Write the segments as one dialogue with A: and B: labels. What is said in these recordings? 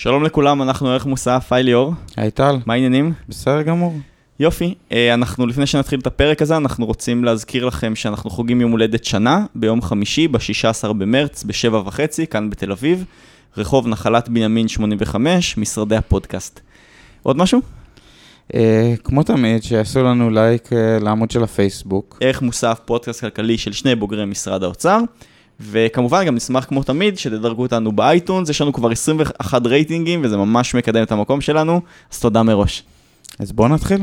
A: שלום לכולם, אנחנו ערך מוסף, היי ליאור.
B: היי טל.
A: מה העניינים?
B: בסדר גמור.
A: יופי, אה, אנחנו לפני שנתחיל את הפרק הזה, אנחנו רוצים להזכיר לכם שאנחנו חוגגים יום הולדת שנה, ביום חמישי, ב-16 במרץ, בשבע וחצי, כאן בתל אביב, רחוב נחלת בנימין 85, משרדי הפודקאסט. עוד משהו?
B: אה, כמו תמיד, שיעשו לנו לייק אה, לעמוד של הפייסבוק.
A: ערך מוסף, פודקאסט כלכלי של שני בוגרי משרד האוצר. וכמובן גם נשמח כמו תמיד שתדרגו אותנו באייטונס, יש לנו כבר 21 רייטינגים וזה ממש מקדם את המקום שלנו, אז תודה מראש.
B: אז בואו נתחיל.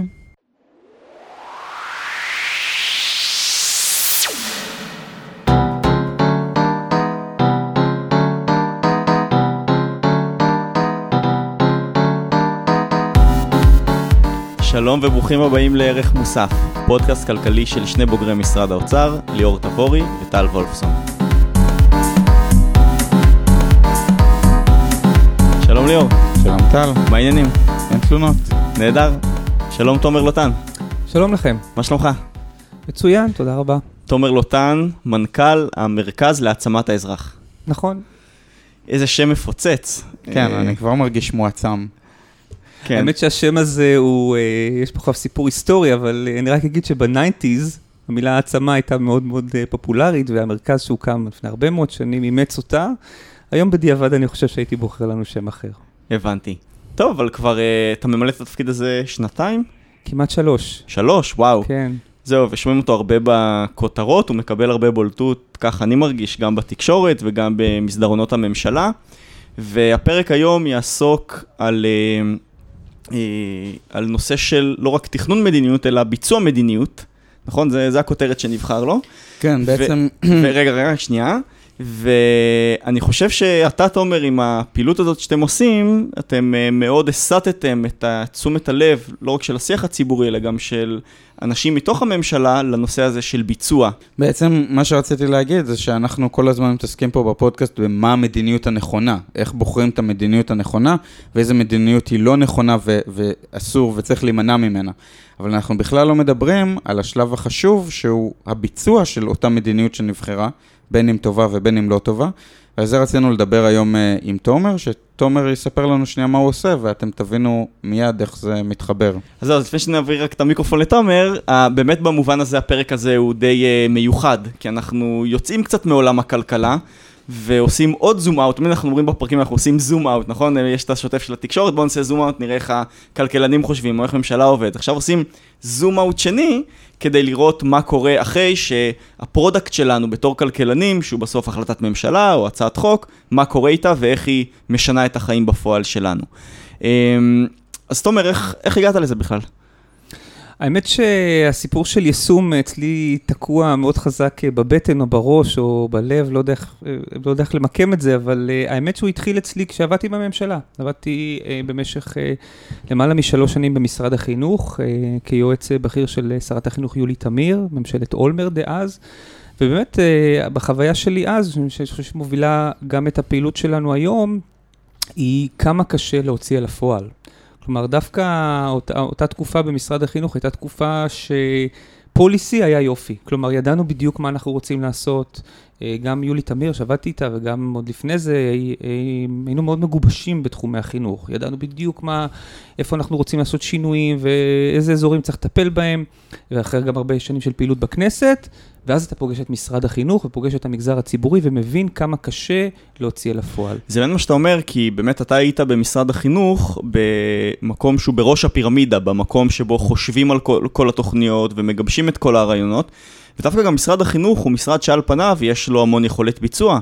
A: שלום וברוכים הבאים לערך מוסף, פודקאסט כלכלי של שני בוגרי משרד האוצר, ליאור תבורי וטל וולפסון. שלום ליאור.
B: שלום טל.
A: מה העניינים?
B: אין תלונות.
A: נהדר. שלום תומר לוטן.
C: שלום לכם.
A: מה שלומך?
C: מצוין, תודה רבה.
A: תומר לוטן, מנכ"ל המרכז להעצמת האזרח.
C: נכון.
A: איזה שם מפוצץ.
B: כן,
A: אה,
B: אני כבר מרגיש מועצם.
A: כן.
C: האמת שהשם הזה הוא, אה, יש פה עכשיו סיפור היסטורי, אבל אה, אני רק אגיד שבניינטיז, המילה העצמה הייתה מאוד מאוד פופולרית, והמרכז שהוקם לפני הרבה מאוד שנים אימץ אותה. היום בדיעבד אני חושב שהייתי בוחר לנו שם אחר.
A: הבנתי. טוב, אבל כבר אה, אתה ממלא את התפקיד הזה שנתיים?
C: כמעט שלוש.
A: שלוש, וואו.
C: כן.
A: זהו, ושומעים אותו הרבה בכותרות, הוא מקבל הרבה בולטות, כך אני מרגיש, גם בתקשורת וגם במסדרונות הממשלה. והפרק היום יעסוק על, אה, אה, על נושא של לא רק תכנון מדיניות, אלא ביצוע מדיניות, נכון? זה, זה הכותרת שנבחר לו.
B: כן, בעצם...
A: ורגע, רגע, שנייה. ואני חושב שאתה, תומר, עם הפעילות הזאת שאתם עושים, אתם אה, מאוד הסטתם את תשומת הלב, לא רק של השיח הציבורי, אלא גם של אנשים מתוך הממשלה, לנושא הזה של ביצוע.
B: בעצם מה שרציתי להגיד זה שאנחנו כל הזמן מתעסקים פה בפודקאסט במה המדיניות הנכונה, איך בוחרים את המדיניות הנכונה, ואיזה מדיניות היא לא נכונה ו- ואסור וצריך להימנע ממנה. אבל אנחנו בכלל לא מדברים על השלב החשוב, שהוא הביצוע של אותה מדיניות שנבחרה, בין אם טובה ובין אם לא טובה. ועל זה רצינו לדבר היום uh, עם תומר, שתומר יספר לנו שנייה מה הוא עושה, ואתם תבינו מיד איך זה מתחבר.
A: אז זהו, לפני שנעביר רק את המיקרופון לתומר, באמת במובן הזה הפרק הזה הוא די uh, מיוחד, כי אנחנו יוצאים קצת מעולם הכלכלה. ועושים עוד zoom out, תמיד אנחנו אומרים בפרקים אנחנו עושים zoom out, נכון? יש את השוטף של התקשורת, בואו נעשה zoom out, נראה איך הכלכלנים חושבים, או איך ממשלה עובד. עכשיו עושים zoom out שני, כדי לראות מה קורה אחרי שה product שלנו בתור כלכלנים, שהוא בסוף החלטת ממשלה או הצעת חוק, מה קורה איתה ואיך היא משנה את החיים בפועל שלנו. אמ, אז תומר, איך, איך הגעת לזה בכלל?
C: האמת שהסיפור של יישום אצלי תקוע מאוד חזק בבטן או בראש או בלב, לא יודע איך, לא יודע איך למקם את זה, אבל uh, האמת שהוא התחיל אצלי כשעבדתי בממשלה. עבדתי במשך למעלה משלוש שנים במשרד החינוך, כיועץ בכיר של שרת החינוך יולי תמיר, ממשלת אולמר דאז. ובאמת, בחוויה שלי אז, שאני חושב שמובילה גם את הפעילות שלנו היום, היא כמה קשה להוציא אל הפועל. כלומר, דווקא אותה, אותה תקופה במשרד החינוך הייתה תקופה שפוליסי היה יופי. כלומר, ידענו בדיוק מה אנחנו רוצים לעשות. אה, גם יולי תמיר, שעבדתי איתה, וגם עוד לפני זה, אה, היינו מאוד מגובשים בתחומי החינוך. ידענו בדיוק מה, איפה אנחנו רוצים לעשות שינויים, ואיזה אזורים צריך לטפל בהם, ואחרי גם הרבה שנים של פעילות בכנסת, ואז אתה פוגש את משרד החינוך ופוגש את המגזר הציבורי ומבין כמה קשה להוציא אל הפועל.
A: זה באמת מה שאתה אומר, כי באמת אתה היית במשרד החינוך במקום שהוא בראש הפירמידה, במקום שבו חושבים על כל, כל התוכניות ומגבשים את כל הרעיונות. ודווקא גם משרד החינוך הוא משרד שעל פניו יש לו המון יכולת ביצוע.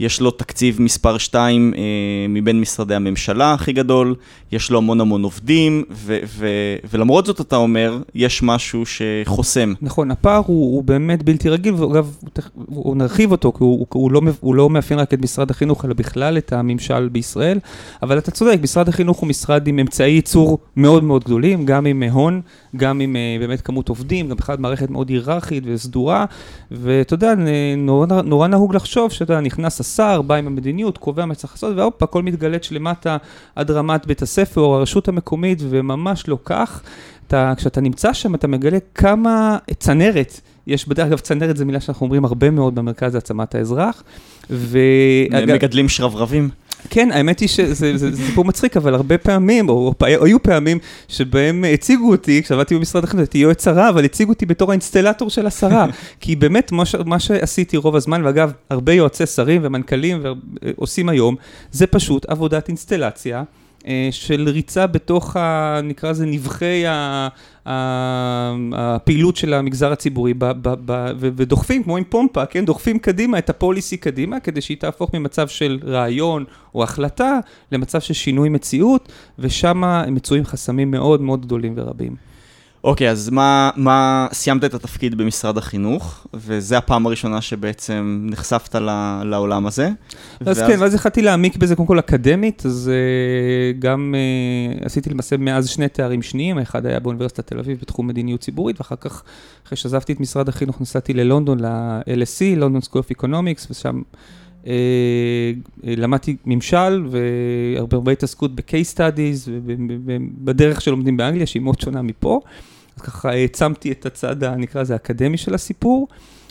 A: יש לו תקציב מספר 2 אה, מבין משרדי הממשלה הכי גדול, יש לו המון המון עובדים, ו- ו- ולמרות זאת אתה אומר, יש משהו שחוסם.
C: נכון, הפער הוא, הוא באמת בלתי רגיל, ואגב, הוא, הוא נרחיב אותו, כי הוא, הוא, לא, הוא לא מאפיין רק את משרד החינוך, אלא בכלל את הממשל בישראל, אבל אתה צודק, משרד החינוך הוא משרד עם אמצעי ייצור מאוד מאוד גדולים, גם עם הון, גם עם אה, באמת כמות עובדים, גם בכלל מערכת מאוד היררכית וסדורה, ואתה יודע, נורא, נורא נהוג לחשוב שאתה נכנס השר, בא עם המדיניות, קובע מה צריך לעשות, והופ, הכל מתגלץ למטה עד רמת בית הספר או הרשות המקומית, וממש לא כך. אתה, כשאתה נמצא שם, אתה מגלה כמה צנרת. יש בדרך אגב, צנרת זו מילה שאנחנו אומרים הרבה מאוד במרכז להעצמת האזרח.
A: ו... מגדלים שרברבים.
C: כן, האמת היא שזה זה, זה סיפור מצחיק, אבל הרבה פעמים, או, או, או היו פעמים, שבהם הציגו אותי, כשעבדתי במשרד החינוך, הייתי יועץ שרה, אבל הציגו אותי בתור האינסטלטור של השרה. כי באמת, מה, שעשיתי רוב הזמן, ואגב, הרבה יועצי שרים ומנכ"לים עושים היום, זה פשוט עבודת אינסטלציה. אה, של ריצה בתוך, ה, נקרא לזה, נבחי ה, הפעילות של המגזר הציבורי, ב, ב, ב, ודוחפים, כמו עם פומפה, כן, דוחפים קדימה את הפוליסי קדימה, כדי שהיא תהפוך ממצב של רעיון או החלטה למצב של שינוי מציאות, ושם מצויים חסמים מאוד מאוד גדולים ורבים.
A: אוקיי, אז מה, מה, סיימת את התפקיד במשרד החינוך, וזו הפעם הראשונה שבעצם נחשפת ל, לעולם הזה.
C: אז ואז... כן, ואז התחלתי להעמיק בזה קודם כל אקדמית, אז uh, גם uh, עשיתי למעשה מאז שני תארים שניים, האחד היה באוניברסיטת תל אביב בתחום מדיניות ציבורית, ואחר כך, אחרי שעזבתי את משרד החינוך, נסעתי ללונדון, ל-LSE, London School of Economics, ושם... Uh, למדתי ממשל והרבה הרבה התעסקות ב-case studies ובדרך שלומדים באנגליה, שהיא מאוד שונה מפה. אז ככה העצמתי את הצד, נקרא לזה, האקדמי של הסיפור.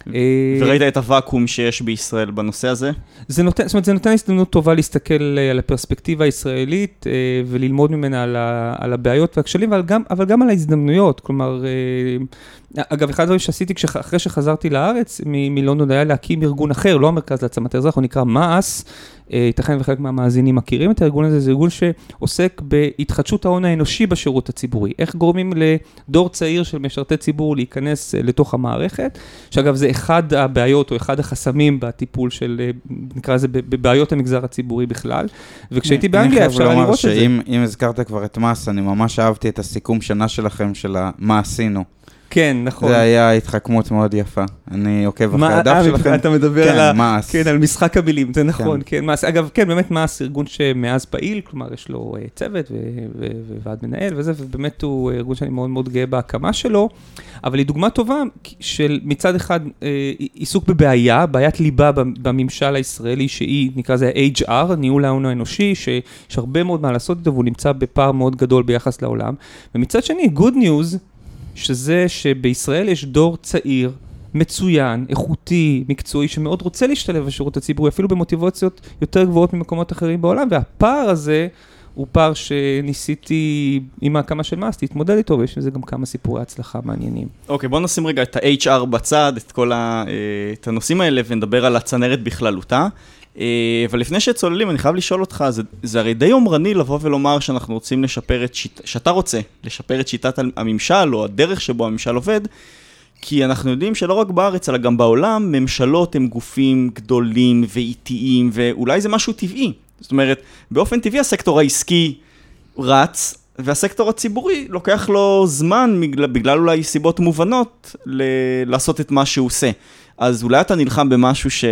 A: אה, וראית את הוואקום שיש בישראל בנושא הזה?
C: זה נותן, זאת אומרת, זה נותן הזדמנות טובה להסתכל אה, על הפרספקטיבה הישראלית אה, וללמוד ממנה על, ה, על הבעיות והכשלים, אבל גם, אבל גם על ההזדמנויות. כלומר, אגב, אחד הדברים שעשיתי אחרי שחזרתי לארץ מלונדון היה להקים ארגון אחר, לא המרכז להעצמת האזרח, הוא נקרא מע"ש, אה, ייתכן וחלק מהמאזינים מכירים את הארגון הזה, זה ארגון שעוסק בהתחדשות ההון האנושי בשירות הציבורי. איך גורמים לדור צעיר של משרתי ציבור להיכנס אה, לתוך המערכת, שאגב זה אחד הבעיות או אחד החסמים בטיפול של, אה, נקרא לזה, בבעיות המגזר הציבורי בכלל. וכשהייתי באנגליה אפשר לראות את זה.
B: שאם הזכרת כבר את מס, אני ממש אהבתי את הסיכום שנה שלכם של מה עשינו.
C: כן, נכון.
B: זה היה התחכמות מאוד יפה. אני עוקב אחרי הדף אה, שלכם.
C: אתה מדבר כן, על, מעש. כן, על משחק המילים, זה נכון, כן, כן מעש. אגב, כן, באמת מעש ארגון שמאז פעיל, כלומר, יש לו uh, צוות וועד מנהל וזה, ובאמת הוא ארגון שאני מאוד מאוד גאה בהקמה שלו, אבל היא דוגמה טובה של מצד אחד עיסוק בבעיה, בעיית ליבה בממשל הישראלי, שהיא, נקרא לזה HR, ניהול ההון האנושי, שיש הרבה מאוד מה לעשות איתו, והוא נמצא בפער מאוד גדול ביחס לעולם. ומצד שני, good news, שזה שבישראל יש דור צעיר, מצוין, איכותי, מקצועי, שמאוד רוצה להשתלב בשירות הציבורי, אפילו במוטיבציות יותר גבוהות ממקומות אחרים בעולם, והפער הזה הוא פער שניסיתי עם ההקמה של מאס להתמודד איתו, ויש לזה גם כמה סיפורי הצלחה מעניינים.
A: אוקיי, okay, בוא נשים רגע את ה-HR בצד, את כל ה, אה, את הנושאים האלה, ונדבר על הצנרת בכללותה. אה, אבל לפני שצוללים, אני חייב לשאול אותך, זה, זה הרי די יומרני לבוא ולומר שאנחנו רוצים לשפר את שיטת, שאתה רוצה לשפר את שיטת הממשל, או הדרך שבו הממשל עובד, כי אנחנו יודעים שלא רק בארץ, אלא גם בעולם, ממשלות הם גופים גדולים ואיטיים, ואולי זה משהו טבעי. זאת אומרת, באופן טבעי הסקטור העסקי רץ, והסקטור הציבורי לוקח לו זמן, בגלל, בגלל אולי סיבות מובנות, ל- לעשות את מה שהוא עושה. אז אולי אתה נלחם במשהו ש...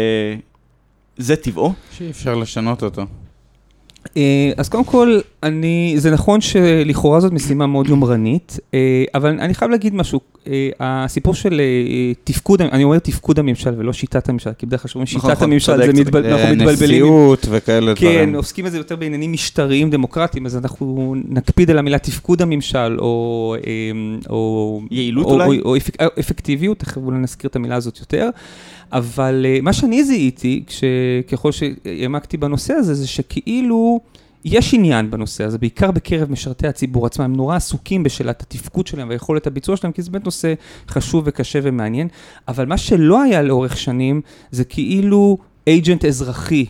A: זה טבעו?
B: שאי אפשר לשנות אותו.
C: אה, אז קודם כל, אני, זה נכון שלכאורה זאת משימה מאוד יומרנית, אה, אבל אני חייב להגיד משהו, אה, הסיפור של תפקוד, אני אומר תפקוד הממשל ולא שיטת הממשל, כי בדרך כלל שאומרים
B: נכון,
C: שיטת נכון, הממשל, זה מתבל, אנחנו
B: מתבלבלים. נשיאות וכאלה
C: דברים. כן, עוסקים בזה יותר בעניינים משטריים דמוקרטיים, אז אנחנו נקפיד על המילה תפקוד הממשל, או...
A: או יעילות או, אולי?
C: או, או אפקטיביות, תכף אולי נזכיר את המילה הזאת יותר. אבל uh, מה שאני זיהיתי, ככל שהעמקתי בנושא הזה, זה שכאילו יש עניין בנושא הזה, בעיקר בקרב משרתי הציבור עצמם, הם נורא עסוקים בשאלת התפקוד שלהם ויכולת הביצוע שלהם, כי זה באמת נושא חשוב וקשה ומעניין, אבל מה שלא היה לאורך שנים, זה כאילו אייג'נט אזרחי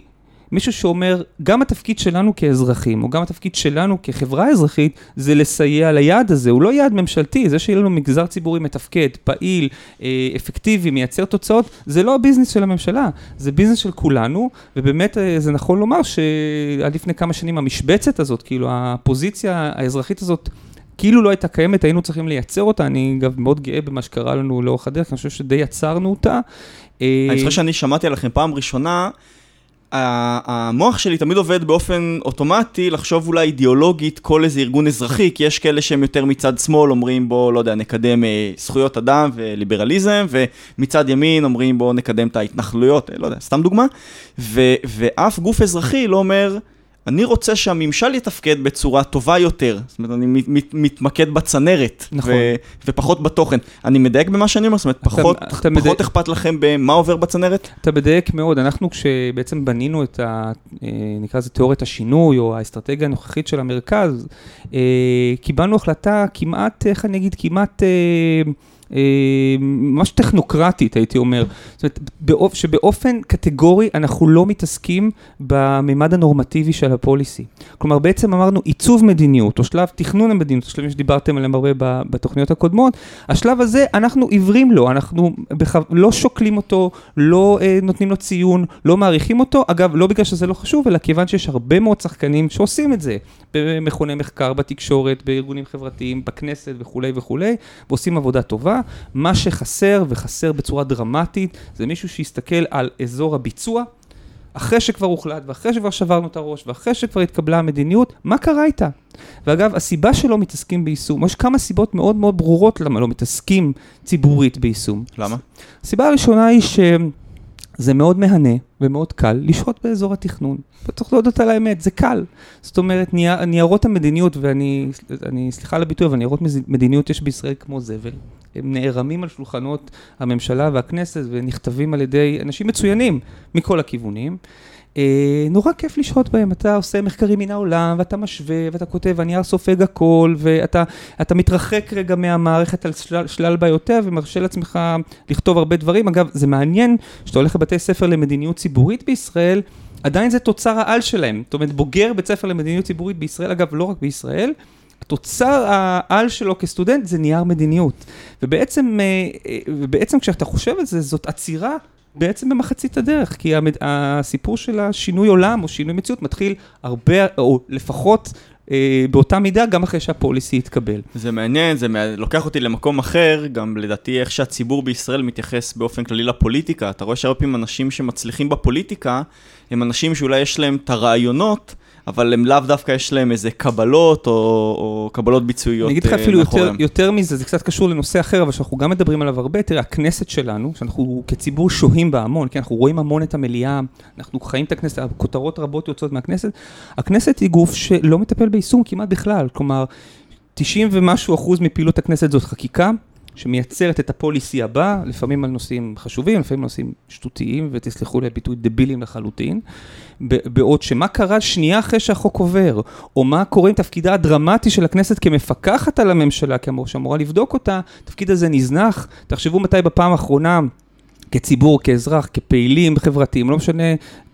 C: מישהו שאומר, גם התפקיד שלנו כאזרחים, או גם התפקיד שלנו כחברה אזרחית, זה לסייע ליעד הזה. הוא לא יעד ממשלתי, זה שיהיה לנו מגזר ציבורי מתפקד, פעיל, אה, אפקטיבי, מייצר תוצאות, זה לא הביזנס של הממשלה, זה ביזנס של כולנו, ובאמת אה, זה נכון לומר שעד לפני כמה שנים המשבצת הזאת, כאילו הפוזיציה האזרחית הזאת, כאילו לא הייתה קיימת, היינו צריכים לייצר אותה, אני אגב מאוד גאה במה שקרה לנו לאורך הדרך, אני חושב שדי יצרנו אותה.
A: אני חושב שאני שמעתי עליכם פעם ראשונה, המוח שלי תמיד עובד באופן אוטומטי לחשוב אולי אידיאולוגית כל איזה ארגון אזרחי, כי יש כאלה שהם יותר מצד שמאל אומרים בוא, לא יודע, נקדם אה, זכויות אדם וליברליזם, ומצד ימין אומרים בוא נקדם את ההתנחלויות, אה, לא יודע, סתם דוגמה, ו, ואף גוף אזרחי לא אומר, אני רוצה שהממשל יתפקד בצורה טובה יותר. זאת אומרת, אני מת, מת, מתמקד בצנרת,
C: נכון.
A: ו, ופחות בתוכן. אני מדייק במה שאני אומר? זאת אומרת,
C: אתה-
A: פחות,
C: אתה
A: פחות. אכפת לכם במה עובר בצנרת?
C: אתה מדייק מאוד, אנחנו כשבעצם בנינו את ה... אה, נקרא לזה תיאוריית השינוי, או האסטרטגיה הנוכחית של המרכז, אה, קיבלנו החלטה כמעט, איך אני אגיד, כמעט... אה, ממש טכנוקרטית, הייתי אומר. זאת אומרת, באופ, שבאופן קטגורי אנחנו לא מתעסקים בממד הנורמטיבי של הפוליסי. כלומר, בעצם אמרנו עיצוב מדיניות, או שלב תכנון המדיניות, השלבים שדיברתם עליהם הרבה בתוכניות הקודמות, השלב הזה, אנחנו עיוורים לו, אנחנו בח... לא שוקלים אותו, לא אה, נותנים לו ציון, לא מעריכים אותו. אגב, לא בגלל שזה לא חשוב, אלא כיוון שיש הרבה מאוד שחקנים שעושים את זה, במכוני מחקר, בתקשורת, בארגונים חברתיים, בכנסת וכולי וכולי, ועושים עבודה טובה. מה שחסר, וחסר בצורה דרמטית, זה מישהו שיסתכל על אזור הביצוע. אחרי שכבר הוחלט, ואחרי שכבר שברנו את הראש, ואחרי שכבר התקבלה המדיניות, מה קרה איתה? ואגב, הסיבה שלא מתעסקים ביישום, יש כמה סיבות מאוד מאוד ברורות למה לא מתעסקים ציבורית ביישום.
A: למה?
C: הסיבה הראשונה היא שזה מאוד מהנה ומאוד קל לשהות באזור התכנון. וצריך להודות על האמת, זה קל. זאת אומרת, נייר, ניירות המדיניות, ואני, אני, סליחה על הביטוי, אבל ניירות מדיניות יש בישראל כמו זבל. הם נערמים על שולחנות הממשלה והכנסת ונכתבים על ידי אנשים מצוינים מכל הכיוונים. אה, נורא כיף לשהות בהם, אתה עושה מחקרים מן העולם, ואתה משווה, ואתה כותב, הנייר סופג הכל, ואתה אתה מתרחק רגע מהמערכת על שלל, שלל בעיותיה, ומרשה לעצמך לכתוב הרבה דברים. אגב, זה מעניין שאתה הולך לבתי ספר למדיניות ציבורית בישראל, עדיין זה תוצר העל שלהם. זאת אומרת, בוגר בית ספר למדיניות ציבורית בישראל, אגב, לא רק בישראל, התוצר העל שלו כסטודנט זה נייר מדיניות. ובעצם, אה, אה, ובעצם כשאתה חושב על זה, זאת עצירה בעצם במחצית הדרך, כי המד... הסיפור של השינוי עולם או שינוי מציאות מתחיל הרבה, או לפחות אה, באותה מידה, גם אחרי שהפוליסי יתקבל.
A: זה מעניין, זה מע- לוקח אותי למקום אחר, גם לדעתי איך שהציבור בישראל מתייחס באופן כללי לפוליטיקה. אתה רואה שהרבה פעמים אנשים שמצליחים בפוליטיקה, הם אנשים שאולי יש להם את הרעיונות, אבל הם לאו דווקא יש להם איזה קבלות או, או קבלות ביצועיות
C: אני אגיד לך
A: אה,
C: אפילו יותר,
A: מאחוריהם.
C: יותר מזה, זה קצת קשור לנושא אחר, אבל שאנחנו גם מדברים עליו הרבה, תראה, הכנסת שלנו, שאנחנו כציבור שוהים בה המון, כי אנחנו רואים המון את המליאה, אנחנו חיים את הכנסת, כותרות רבות יוצאות מהכנסת, הכנסת היא גוף שלא מטפל ביישום כמעט בכלל, כלומר, 90 ומשהו אחוז מפעילות הכנסת זאת חקיקה. שמייצרת את הפוליסי הבא, לפעמים על נושאים חשובים, לפעמים על נושאים שטותיים, ותסלחו לי על ביטוי דבילים לחלוטין. בעוד שמה קרה שנייה אחרי שהחוק עובר, או מה קורה עם תפקידה הדרמטי של הכנסת כמפקחת על הממשלה, כאמור, שאמורה לבדוק אותה, התפקיד הזה נזנח. תחשבו מתי בפעם האחרונה... כציבור, כאזרח, כפעילים חברתיים, לא משנה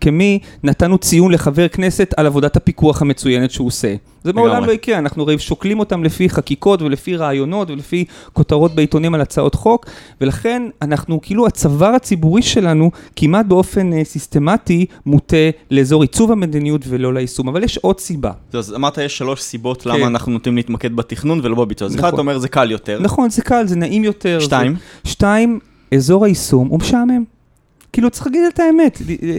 C: כמי, נתנו ציון לחבר כנסת על עבודת הפיקוח המצוינת שהוא עושה. זה מעולם. לא יקרה, אנחנו הרי שוקלים אותם לפי חקיקות ולפי רעיונות ולפי כותרות בעיתונים על הצעות חוק, ולכן אנחנו, כאילו הצוואר הציבורי שלנו כמעט באופן אה, סיסטמטי מוטה לאזור עיצוב המדיניות ולא ליישום. אבל יש עוד סיבה.
A: אז אמרת יש שלוש סיבות
C: כן.
A: למה אנחנו נוטים להתמקד בתכנון ולא בביצוע. אז אחד,
C: נכון.
A: אתה אומר זה קל יותר.
C: נכון, זה קל, זה נעים יותר.
A: שתיים?
C: זה... שתיים, אזור היישום הוא משעמם. כאילו צריך להגיד את האמת, אה,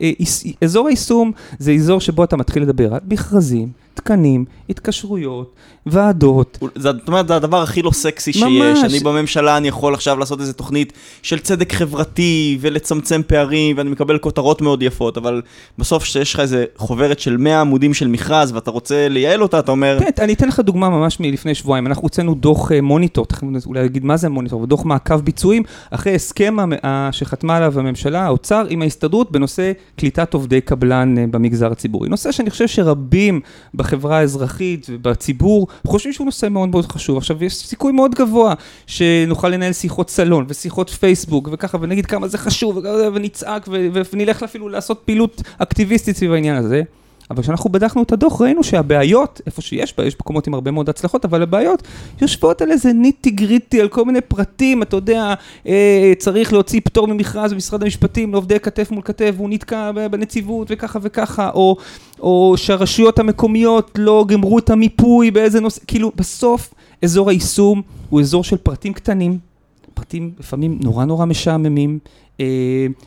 C: אה, איס- אזור היישום זה אזור שבו אתה מתחיל לדבר על מכרזים, תקנים, התקשרויות, ועדות.
A: זאת אומרת, זה הדבר הכי לא סקסי שיש.
C: ממש.
A: אני בממשלה, אני יכול עכשיו לעשות איזה תוכנית של צדק חברתי ולצמצם פערים, ואני מקבל כותרות מאוד יפות, אבל בסוף כשיש לך איזה חוברת של 100 עמודים של מכרז, ואתה רוצה לייעל אותה, אתה אומר,
C: כן, אני אתן לך דוגמה ממש מלפני שבועיים, אנחנו הוצאנו דוח אה, מוניטור, תכף אולי נגיד מה זה מוניטור, דוח מעקב ביצועים, אחרי הסכם המ- שחתמה עליו הממשלה, האוצר, עם ההסתדרות בנושא קליטת עובדי קבלן אה, במגזר הציבורי. נושא שאני חושב שרבים בחברה האזרחית ובציבור חושבים שהוא נושא מאוד מאוד חשוב. עכשיו, יש סיכוי מאוד גבוה שנוכל לנהל שיחות סלון ושיחות פייסבוק וככה, ונגיד כמה זה חשוב, ונצעק, ונלך אפילו לעשות פעילות אקטיביסטית סביב העניין הזה. אבל כשאנחנו בדקנו את הדוח ראינו שהבעיות, איפה שיש בה, יש מקומות עם הרבה מאוד הצלחות, אבל הבעיות יושבות על איזה ניטי גריטי, על כל מיני פרטים, אתה יודע, אה, צריך להוציא פטור ממכרז במשרד המשפטים לעובדי כתף מול כתף, והוא נתקע בנציבות וככה וככה, או, או שהרשויות המקומיות לא גמרו את המיפוי באיזה נושא, כאילו בסוף אזור היישום הוא אזור של פרטים קטנים, פרטים לפעמים נורא נורא משעממים,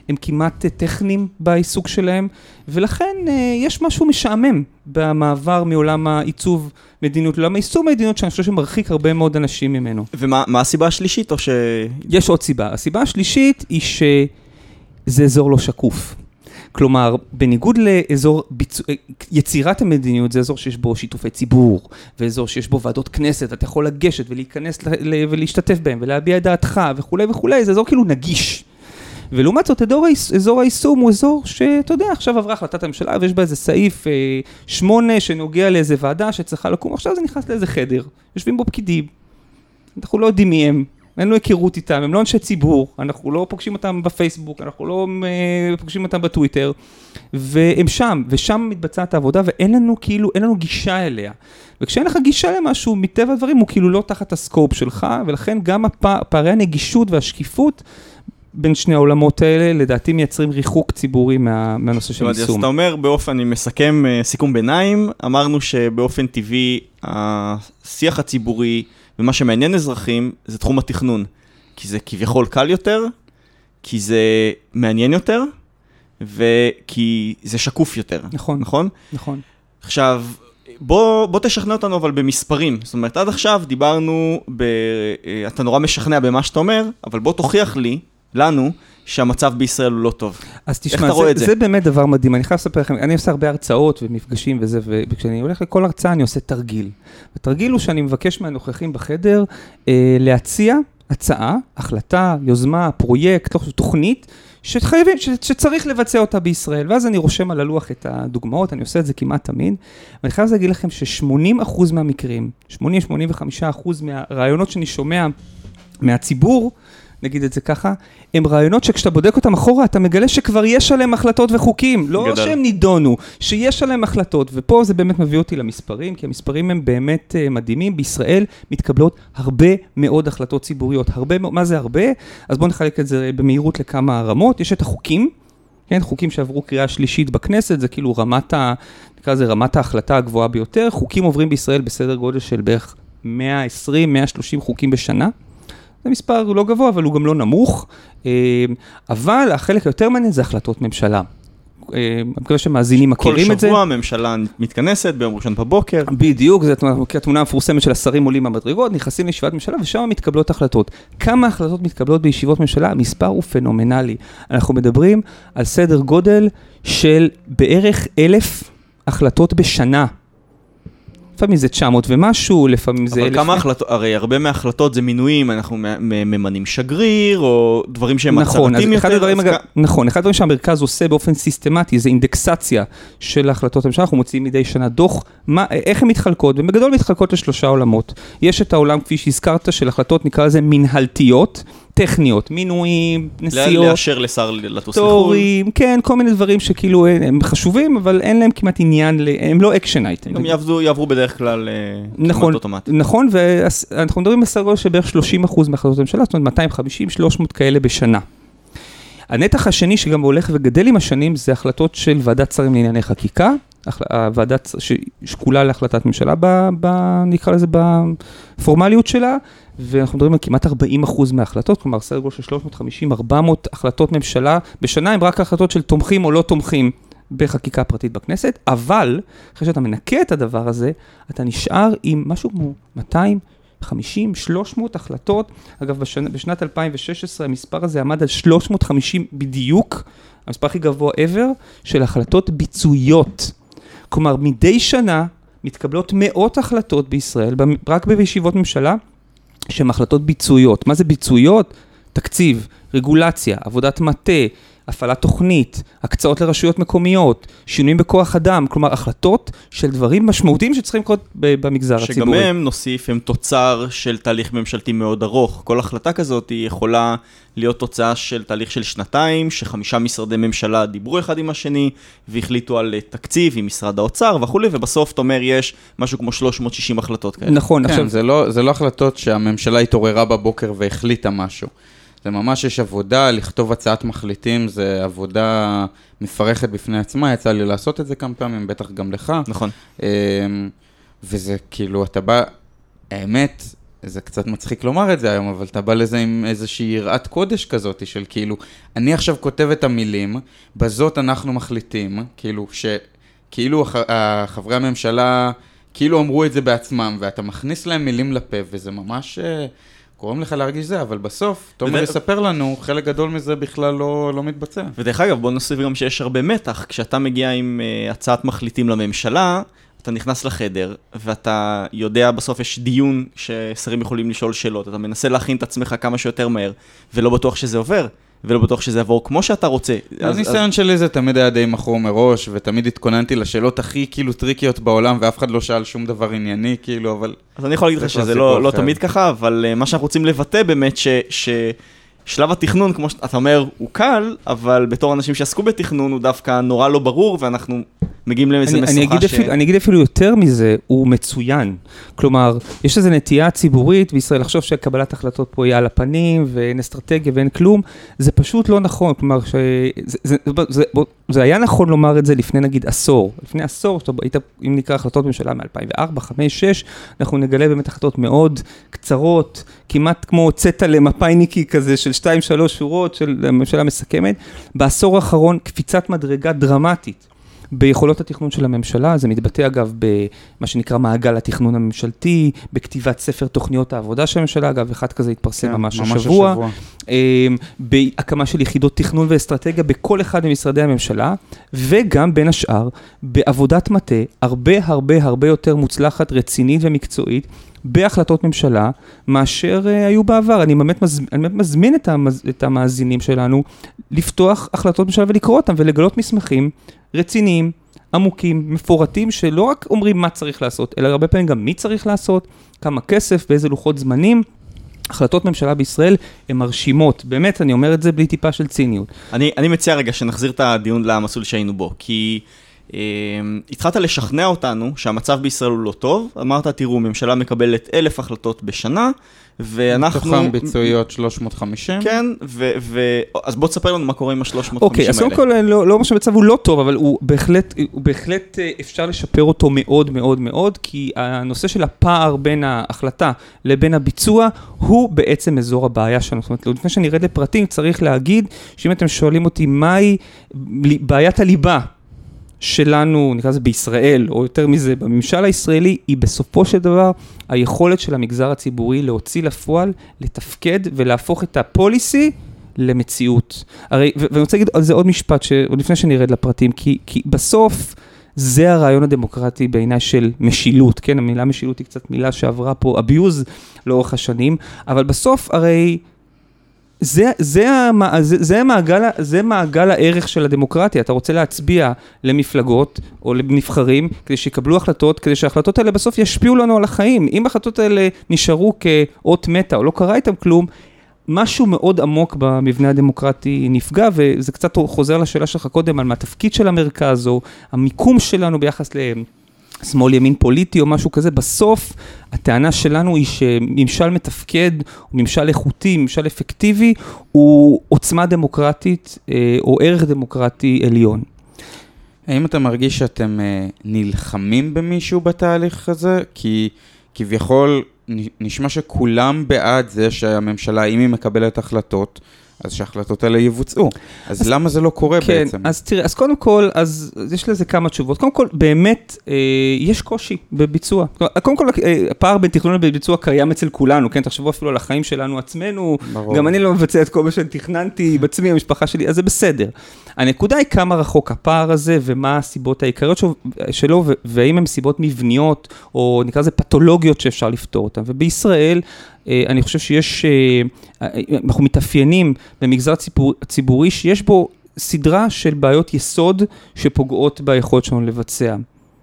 C: הם כמעט אה, טכניים בעיסוק שלהם, ולכן אה, יש משהו משעמם במעבר מעולם העיצוב מדיניות לעולם היישום מדיניות שאני חושב שמרחיק הרבה מאוד אנשים ממנו.
A: ומה מה הסיבה השלישית, או ש...
C: יש עוד סיבה. הסיבה השלישית היא שזה אזור לא שקוף. כלומר, בניגוד לאזור ביצוע, יצירת המדיניות זה אזור שיש בו שיתופי ציבור, ואזור שיש בו ועדות כנסת, אתה יכול לגשת ולהיכנס ל- ל- ולהשתתף בהם ולהביע את דעתך וכולי וכולי, זה אזור כאילו נגיש. ולעומת זאת, אזור, אזור היישום הוא אזור שאתה יודע, עכשיו עברה החלטת הממשלה ויש בה איזה סעיף אה, שמונה שנוגע לאיזה ועדה שצריכה לקום, עכשיו זה נכנס לאיזה חדר, יושבים בו פקידים, אנחנו לא יודעים מי הם, אין לנו היכרות איתם, הם לא אנשי ציבור, אנחנו לא פוגשים אותם בפייסבוק, אנחנו לא אה, פוגשים אותם בטוויטר, והם שם, ושם מתבצעת העבודה, ואין לנו כאילו, אין לנו גישה אליה. וכשאין לך גישה למשהו, מטבע הדברים הוא כאילו לא תחת הסקופ שלך, ולכן גם הפע, פערי הנגישות והשקיפות בין שני העולמות האלה, לדעתי מייצרים ריחוק ציבורי מה, מהנושא של
A: אז
C: יישום.
A: אתה אומר באופן, אני מסכם אה, סיכום ביניים, אמרנו שבאופן טבעי השיח הציבורי ומה שמעניין אזרחים זה תחום התכנון. כי זה כביכול קל יותר, כי זה מעניין יותר, וכי זה שקוף יותר.
C: נכון.
A: נכון?
C: נכון.
A: עכשיו, בוא, בוא תשכנע אותנו אבל במספרים. זאת אומרת, עד עכשיו דיברנו, ב... אה, אתה נורא משכנע במה שאתה אומר, אבל בוא תוכיח לי, לנו, שהמצב בישראל הוא לא טוב.
C: אז תשמע,
A: אתה רואה
C: זה,
A: את זה?
C: זה באמת דבר מדהים, אני חייב לספר לכם, אני עושה הרבה הרצאות ומפגשים וזה, וכשאני הולך לכל הרצאה אני עושה תרגיל. התרגיל הוא שאני מבקש מהנוכחים בחדר אה, להציע הצעה, החלטה, יוזמה, פרויקט, תוכנית, שחייבים, ש, שצריך לבצע אותה בישראל. ואז אני רושם על הלוח את הדוגמאות, אני עושה את זה כמעט תמיד, ואני חייב להגיד לכם ש-80% מהמקרים, 80-85% מהרעיונות שאני שומע מהציבור, נגיד את זה ככה, הם רעיונות שכשאתה בודק אותם אחורה, אתה מגלה שכבר יש עליהם החלטות וחוקים. לא
A: גדל.
C: שהם נידונו, שיש עליהם החלטות. ופה זה באמת מביא אותי למספרים, כי המספרים הם באמת uh, מדהימים. בישראל מתקבלות הרבה מאוד החלטות ציבוריות. הרבה מה זה הרבה? אז בואו נחלק את זה במהירות לכמה רמות. יש את החוקים, כן, חוקים שעברו קריאה שלישית בכנסת, זה כאילו רמת ה... נקרא לזה רמת ההחלטה הגבוהה ביותר. חוקים עוברים בישראל בסדר גודל של בערך 120-130 חוקים בשנה. זה מספר לא גבוה, אבל הוא גם לא נמוך. אה, אבל החלק היותר מעניין זה החלטות ממשלה. אה, אני מקווה שמאזינים
A: כל
C: מכירים את זה.
A: שבוע הממשלה מתכנסת ביום ראשון בבוקר.
C: בדיוק, זו התמונה- התמונה המפורסמת של השרים עולים במדרגות, נכנסים לישיבת ממשלה ושם מתקבלות החלטות. כמה החלטות מתקבלות בישיבות ממשלה? המספר הוא פנומנלי. אנחנו מדברים על סדר גודל של בערך אלף החלטות בשנה. לפעמים זה 900 ומשהו, לפעמים זה...
A: אבל כמה. החלטות, הרי הרבה מההחלטות זה מינויים, אנחנו ממנים שגריר, או דברים שהם
C: נכון,
A: הצהרתיים יותר.
C: אחד הדברים,
A: אז
C: אגב, נכון, אחד הדברים שהמרכז עושה באופן סיסטמטי זה אינדקסציה של החלטות הממשלה, אנחנו מוציאים מדי שנה דוח, מה, איך הן מתחלקות, ובגדול מתחלקות לשלושה עולמות. יש את העולם, כפי שהזכרת, של החלטות, נקרא לזה מנהלתיות, טכניות, מינויים, נסיעות,
A: לאשר לשר לטוס לחו"ל.
C: תורים, כן, כל מיני דברים שכאילו הם, הם חשובים, אבל אין להם כמעט עניין, הם לא action item.
A: גם יעבדו, יעברו בדרך כלל אה,
C: נכון,
A: כמעט אוטומטית.
C: נכון, ואנחנו מדברים בסדר גודל של בערך 30% מהחלטות הממשלה, זאת אומרת 250-300 כאלה בשנה. הנתח השני שגם הולך וגדל עם השנים זה החלטות של ועדת שרים לענייני חקיקה, ש- שקולה להחלטת ממשלה, ב, ב, נקרא לזה בפורמליות שלה, ואנחנו מדברים על כמעט 40% מההחלטות, כלומר סדר גודל של 350-400 החלטות ממשלה בשנה, הם רק החלטות של תומכים או לא תומכים בחקיקה פרטית בכנסת, אבל אחרי שאתה מנקה את הדבר הזה, אתה נשאר עם משהו כמו 200, 50, 300 החלטות. אגב, בשנה, בשנת 2016 המספר הזה עמד על 350 בדיוק, המספר הכי גבוה ever, של החלטות ביצועיות. כלומר, מדי שנה מתקבלות מאות החלטות בישראל, רק בישיבות ממשלה, שהן החלטות ביצועיות. מה זה ביצועיות? תקציב, רגולציה, עבודת מטה, הפעלת תוכנית, הקצאות לרשויות מקומיות, שינויים בכוח אדם, כלומר החלטות של דברים משמעותיים שצריכים לקרות במגזר
A: שגם
C: הציבורי.
A: הם, נוסיף, הם תוצר של תהליך ממשלתי מאוד ארוך. כל החלטה כזאת היא יכולה להיות תוצאה של תהליך של שנתיים, שחמישה משרדי ממשלה דיברו אחד עם השני, והחליטו על אה, תקציב עם משרד האוצר וכולי, ובסוף אתה אומר יש משהו כמו 360 החלטות כאלה.
C: נכון,
B: כן,
C: עכשיו,
B: זה לא, זה לא החלטות שהממשלה התעוררה בבוקר והחליטה משהו. זה ממש יש עבודה, לכתוב הצעת מחליטים, זה עבודה מפרכת בפני עצמה, יצא לי לעשות את זה כמה פעמים, בטח גם לך.
A: נכון.
B: אמ, וזה כאילו, אתה בא, האמת, זה קצת מצחיק לומר את זה היום, אבל אתה בא לזה עם איזושהי יראת קודש כזאת, של כאילו, אני עכשיו כותב את המילים, בזאת אנחנו מחליטים, כאילו, ש... כאילו הח- החברי הממשלה, כאילו אמרו את זה בעצמם, ואתה מכניס להם מילים לפה, וזה ממש... גורם לך להרגיש זה, אבל בסוף, תומר יספר לנו, חלק גדול מזה בכלל לא, לא מתבצע.
A: ודרך אגב, בוא נוסיף גם שיש הרבה מתח. כשאתה מגיע עם uh, הצעת מחליטים לממשלה, אתה נכנס לחדר, ואתה יודע, בסוף יש דיון ששרים יכולים לשאול שאלות. אתה מנסה להכין את עצמך כמה שיותר מהר, ולא בטוח שזה עובר, ולא בטוח שזה יעבור כמו שאתה רוצה. אז-
B: הניסיון שלי זה תמיד היה די מכור מראש, ותמיד התכוננתי לשאלות הכי כאילו טריקיות בעולם, ואף אחד לא שאל שום דבר ענייני, כאילו, אבל...
A: אז אני יכול להגיד לך שזה לא, לא. תמיד ככה, אבל uh, מה שאנחנו רוצים לבטא באמת, ש, ששלב התכנון, כמו שאתה אומר, הוא קל, אבל בתור אנשים שעסקו בתכנון, הוא דווקא נורא לא ברור, ואנחנו מגיעים לאיזה משוכה
C: אני, אגיד
A: ש...
C: אפילו, אני אגיד אפילו יותר מזה, הוא מצוין. כלומר, יש איזו נטייה ציבורית בישראל לחשוב שקבלת החלטות פה היא על הפנים, ואין אסטרטגיה ואין כלום. זה פשוט לא נכון. כלומר, ש... זה, זה, זה, זה, בוא, זה היה נכון לומר את זה לפני נגיד עשור. לפני עשור, שאתה היית, אם נקרא החלטות ממשלה מ-2004, 2005, 2006, אנחנו נגלה באמת החלטות מאוד קצרות, כמעט כמו צטלה מפאיניקי כזה של 2-3 שורות של הממשלה מסכמת. בעשור האחרון קפיצת מדרגה דרמטית. ביכולות התכנון של הממשלה, זה מתבטא אגב במה שנקרא מעגל התכנון הממשלתי, בכתיבת ספר תוכניות העבודה של הממשלה, אגב, אחד כזה התפרסם
B: כן,
C: ממש השבוע,
B: השבוע.
C: אה, בהקמה של יחידות תכנון ואסטרטגיה בכל אחד ממשרדי הממשלה, וגם בין השאר בעבודת מטה הרבה הרבה הרבה יותר מוצלחת, רצינית ומקצועית. בהחלטות ממשלה, מאשר uh, היו בעבר. אני באמת, מז... אני באמת מזמין את, המז... את המאזינים שלנו לפתוח החלטות ממשלה ולקרוא אותם ולגלות מסמכים רציניים, עמוקים, מפורטים, שלא רק אומרים מה צריך לעשות, אלא הרבה פעמים גם מי צריך לעשות, כמה כסף, באיזה לוחות זמנים. החלטות ממשלה בישראל הן מרשימות, באמת, אני אומר את זה בלי טיפה של ציניות.
A: אני, אני מציע רגע שנחזיר את הדיון למסלול שהיינו בו, כי התחלת לשכנע אותנו שהמצב בישראל הוא לא טוב, אמרת, תראו, ממשלה מקבלת אלף החלטות בשנה, ואנחנו...
B: מתוכם ביצועיות 350.
A: כן, ו... ו... אז בוא תספר לנו מה קורה עם ה-350 האלה.
C: אוקיי, אז קודם כל, לא, לא אומר שהמצב הוא לא טוב, אבל הוא בהחלט, הוא בהחלט אה, אפשר לשפר אותו מאוד מאוד מאוד, כי הנושא של הפער בין ההחלטה לבין הביצוע, הוא בעצם אזור הבעיה שלנו. זאת אומרת, לפני שאני ארד לפרטים, צריך להגיד שאם אתם שואלים אותי מהי בעיית הליבה שלנו, נקרא לזה בישראל, או יותר מזה, בממשל הישראלי, היא בסופו של דבר היכולת של המגזר הציבורי להוציא לפועל, לתפקד ולהפוך את הפוליסי למציאות. הרי, ואני רוצה להגיד על זה עוד משפט, עוד לפני שאני ארד לפרטים, כי, כי בסוף זה הרעיון הדמוקרטי בעיניי של משילות, כן? המילה משילות היא קצת מילה שעברה פה abuse לאורך השנים, אבל בסוף הרי... זה, זה, המ- זה, זה, מעגל, זה מעגל הערך של הדמוקרטיה, אתה רוצה להצביע למפלגות או לנבחרים כדי שיקבלו החלטות, כדי שההחלטות האלה בסוף ישפיעו לנו על החיים. אם ההחלטות האלה נשארו כאות מתה או לא קרה איתם כלום, משהו מאוד עמוק במבנה הדמוקרטי נפגע, וזה קצת חוזר לשאלה שלך קודם על מה התפקיד של המרכז, או המיקום שלנו ביחס לשמאל ימין פוליטי או משהו כזה. בסוף, הטענה שלנו היא שממשל מתפקד, ממשל איכותי, ממשל אפקטיבי, הוא עוצמה דמוקרטית אה, או ערך דמוקרטי עליון.
B: האם אתה מרגיש שאתם אה, נלחמים במישהו בתהליך הזה? כי כביכול נשמע שכולם בעד זה שהממשלה, אם היא מקבלת החלטות, אז שההחלטות האלה יבוצעו. אז, אז למה זה לא קורה
C: כן,
B: בעצם?
C: אז תראה, אז קודם כל, אז יש לזה כמה תשובות. קודם כל, באמת, אה, יש קושי בביצוע. קודם כל, אה, הפער בין תכנון לבין ביצוע קיים אצל כולנו, כן? תחשבו אפילו על החיים שלנו עצמנו,
B: ברור.
C: גם אני לא מבצע את כל מה שתכננתי בעצמי, המשפחה שלי, אז זה בסדר. הנקודה היא כמה רחוק הפער הזה, ומה הסיבות העיקריות שלו, והאם הן סיבות מבניות, או נקרא לזה פתולוגיות שאפשר לפתור אותן. ובישראל, אה, אני חושב שיש, אה, אה, אנחנו מתאפיינים במגזר ציבור, ציבורי שיש בו סדרה של בעיות יסוד שפוגעות ביכולת שלנו לבצע.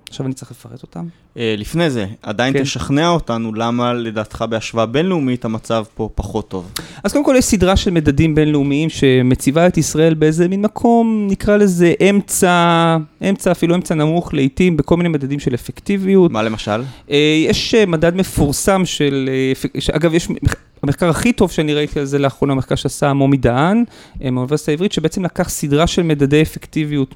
C: עכשיו אני צריך לפרט אותם?
A: אה, לפני זה, עדיין
C: כן.
A: תשכנע אותנו למה לדעתך בהשוואה בינלאומית המצב פה פחות טוב.
C: אז קודם כל יש סדרה של מדדים בינלאומיים שמציבה את ישראל באיזה מין מקום, נקרא לזה אמצע, אמצע אפילו אמצע נמוך לעיתים, בכל מיני מדדים של אפקטיביות.
A: מה למשל?
C: אה, יש אה, מדד מפורסם של, אגב, יש המחקר הכי טוב שאני ראיתי על זה לאחרונה, מחקר שעשה מומי דהן, אה, מהאוניברסיטה העברית, שבעצם לקח סדרה של מדדי אפקטיביות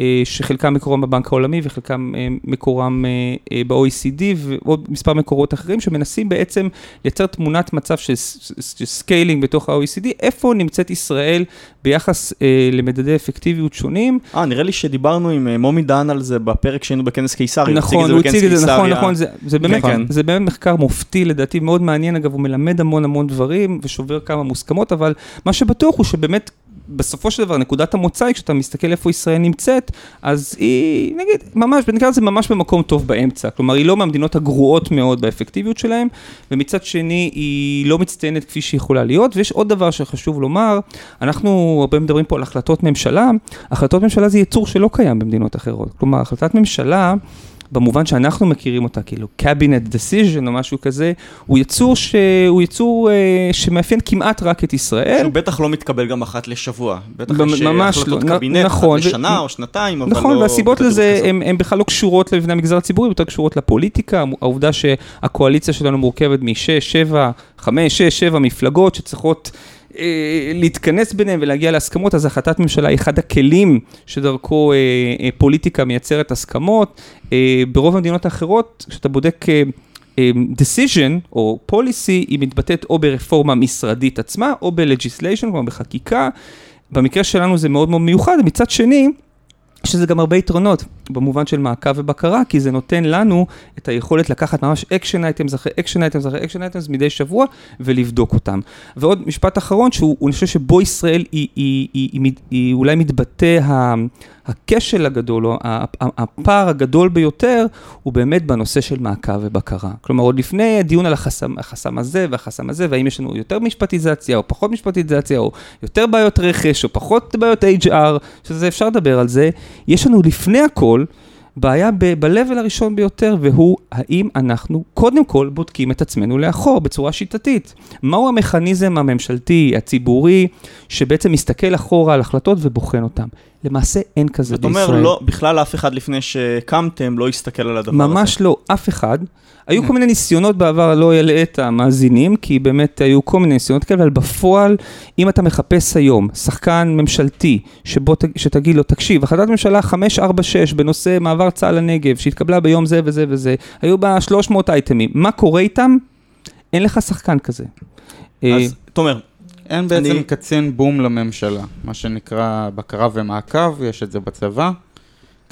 C: אה, שחלקם מקורם בבנק העולמי וחלקם אה, מקורם אה, אה, ב-OECD ועוד מספר מקורות אחרים שמנסים בעצם לייצר תמונת מצב של scaling בתוך ה-OECD, איפה נמצאת ישראל ביחס אה, למדדי אפקטיביות שונים.
A: אה, נראה לי שדיברנו עם אה, מומי דהן על זה בפרק שהיינו בכנס קיסריה.
C: נכון, הוא הציג את זה, נכון, נכון, זה, זה, באמת,
A: כן.
C: זה באמת מחקר מופתי, לדעתי מאוד מעניין, אגב, הוא מלמד המון המון דברים ושובר כמה מוסכמות, אבל מה שבטוח הוא שבאמת בסופו של דבר, נקודת המוצא היא, כשאתה מסתכל איפה ישראל נמצאת, אז היא, נגיד, ממש, נקרא לזה ממש במקום טוב באמצע. כלומר, היא לא מהמדינות הגרועות מאוד באפקטיביות שלהן, ומצד שני, היא לא מצטיינת כפי שהיא יכולה להיות. ויש עוד דבר שחשוב לומר, אנחנו הרבה מדברים פה על החלטות ממשלה, החלטות ממשלה זה יצור שלא קיים במדינות אחרות. כלומר, החלטת ממשלה... במובן שאנחנו מכירים אותה, כאילו cabinet decision או משהו כזה, הוא יצור, ש... הוא יצור uh, שמאפיין כמעט רק את ישראל.
A: שהוא בטח לא מתקבל גם אחת לשבוע. בטח יש
C: ממש
A: החלטות
C: לא,
A: קבינט
C: נכון,
A: אחת
C: ו-
A: לשנה או שנתיים, אבל
C: נכון,
A: לא...
C: והסיבות
A: בגדול
C: לזה. הן בכלל לא קשורות לבני המגזר הציבורי, יותר קשורות לפוליטיקה, העובדה שהקואליציה שלנו מורכבת משש, שבע, חמש, שש, שבע מפלגות שצריכות אה, להתכנס ביניהם ולהגיע להסכמות, אז החלטת ממשלה היא אחד הכלים שדרכו אה, אה, פוליטיקה מייצרת הסכמות. אה, ברוב המדינות האחרות, כשאתה בודק... אה, אה, decision או policy היא מתבטאת או ברפורמה משרדית עצמה או ב-legislation, כלומר בחקיקה. במקרה שלנו זה מאוד מאוד מיוחד, מצד שני, יש לזה גם הרבה יתרונות במובן של מעקב ובקרה, כי זה נותן לנו את היכולת לקחת ממש action items אחרי action items אחרי action items מדי שבוע ולבדוק אותם. ועוד משפט אחרון, שהוא אני חושב שבו ישראל היא, היא, היא, היא, היא, היא אולי מתבטא ה, הכשל הגדול, או הפער הגדול ביותר, הוא באמת בנושא של מעקב ובקרה. כלומר, עוד לפני הדיון על החסם, החסם הזה והחסם הזה, והאם יש לנו יותר משפטיזציה או פחות משפטיזציה, או יותר בעיות רכש או פחות בעיות HR, שזה אפשר לדבר על זה, יש לנו לפני הכל בעיה ב-level הראשון ביותר, והוא האם אנחנו קודם כל בודקים את עצמנו לאחור בצורה שיטתית. מהו המכניזם הממשלתי, הציבורי, שבעצם מסתכל אחורה על החלטות ובוחן אותם? למעשה אין כזה
A: זאת
C: בישראל.
A: אומרת, לא, בכלל אף אחד לפני שקמתם לא הסתכל על הדבר הזה.
C: ממש לא, אף אחד. היו כל מיני ניסיונות בעבר, לא אלאה את המאזינים, כי באמת היו כל מיני ניסיונות כאלה, אבל בפועל, אם אתה מחפש היום שחקן ממשלתי, שבו, שתגיד לו, תקשיב, החלטת ממשלה 546 בנושא מעבר צה"ל לנגב, שהתקבלה ביום זה וזה וזה, היו בה 300 אייטמים, מה קורה איתם? אין לך שחקן כזה. אה,
A: אז תומר,
B: אין בעצם
A: אני-
B: קצין בום לממשלה, מה שנקרא בקרה ומעקב, יש את זה בצבא,